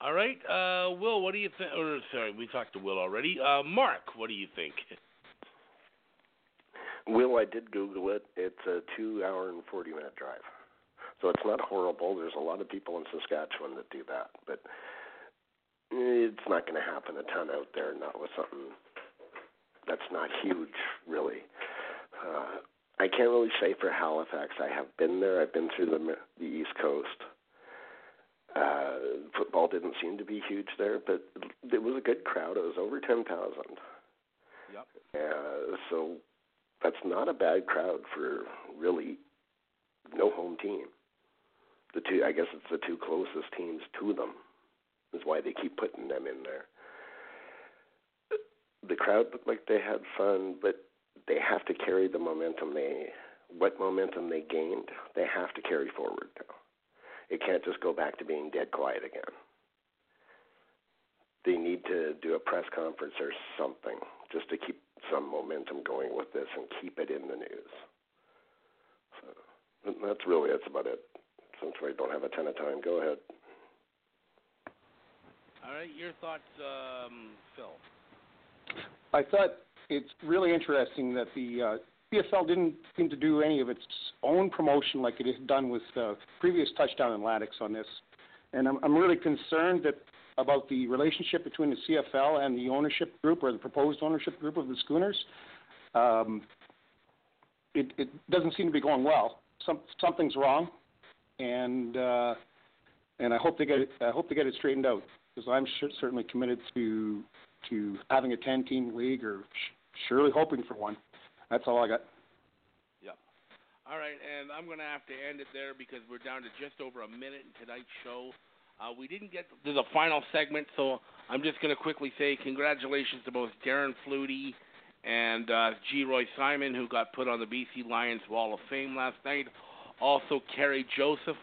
Speaker 1: All right, uh, Will, what do you think? Or sorry, we talked to Will already. Uh, Mark, what do you think?
Speaker 2: Will, I did Google it. It's a two-hour and forty-minute drive, so it's not horrible. There's a lot of people in Saskatchewan that do that, but it's not going to happen a ton out there. Not with something that's not huge, really. Uh, I can't really say for Halifax. I have been there. I've been through the the East Coast. Uh, football didn't seem to be huge there, but it was a good crowd. It was over ten thousand.
Speaker 1: Yep.
Speaker 2: Uh, so that's not a bad crowd for really no home team. The two, I guess, it's the two closest teams to them. Is why they keep putting them in there. The crowd looked like they had fun, but they have to carry the momentum they, what momentum they gained, they have to carry forward now. It can't just go back to being dead quiet again. They need to do a press conference or something just to keep some momentum going with this and keep it in the news. So that's really that's about it. Since we don't have a ton of time, go ahead.
Speaker 1: All right, your thoughts, um, Phil.
Speaker 4: I thought it's really interesting that the uh, CFL didn't seem to do any of its own promotion like it had done with uh, previous touchdown Atlantics on this, and I'm, I'm really concerned that about the relationship between the CFL and the ownership group or the proposed ownership group of the Schooners. Um, it, it doesn't seem to be going well. Some, something's wrong, and uh, and I hope they get it, I hope they get it straightened out because I'm sure, certainly committed to to having a 10 team league or sh- surely hoping for one. That's all I got.
Speaker 1: Yep. All right, and I'm going to have to end it there because we're down to just over a minute in tonight's show. Uh, we didn't get to the final segment, so I'm just going to quickly say congratulations to both Darren Flutie and uh, Geroy Simon, who got put on the BC Lions Wall of Fame last night. Also, Kerry Joseph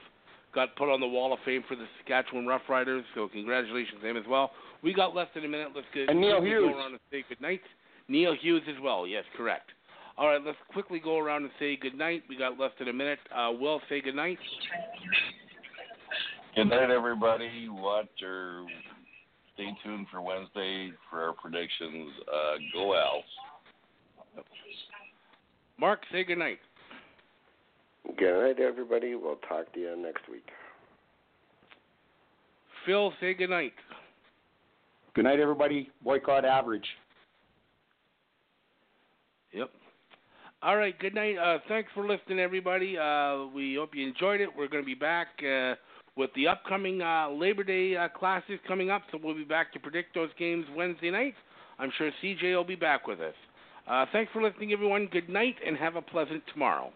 Speaker 1: got put on the Wall of Fame for the Saskatchewan Roughriders, so congratulations to him as well. We got less than a minute. Let's get
Speaker 4: And
Speaker 1: Neal
Speaker 4: Hughes.
Speaker 1: go around and say good night. Neal Hughes as well. Yes, correct. All right, let's quickly go around and say good night. We got less than a minute. Uh, Will, say good night.
Speaker 3: Good night, everybody. Watch or stay tuned for Wednesday for our predictions. Uh, go Als.
Speaker 1: Mark, say good night.
Speaker 2: Good night, everybody. We'll talk to you next week.
Speaker 1: Phil, say good night.
Speaker 4: Good night, everybody. Boycott average.
Speaker 1: Yep. All right. Good night. Uh, thanks for listening, everybody. Uh, we hope you enjoyed it. We're going to be back uh, with the upcoming uh, Labor Day uh, classes coming up, so we'll be back to predict those games Wednesday night. I'm sure CJ will be back with us. Uh, thanks for listening, everyone. Good night, and have a pleasant tomorrow.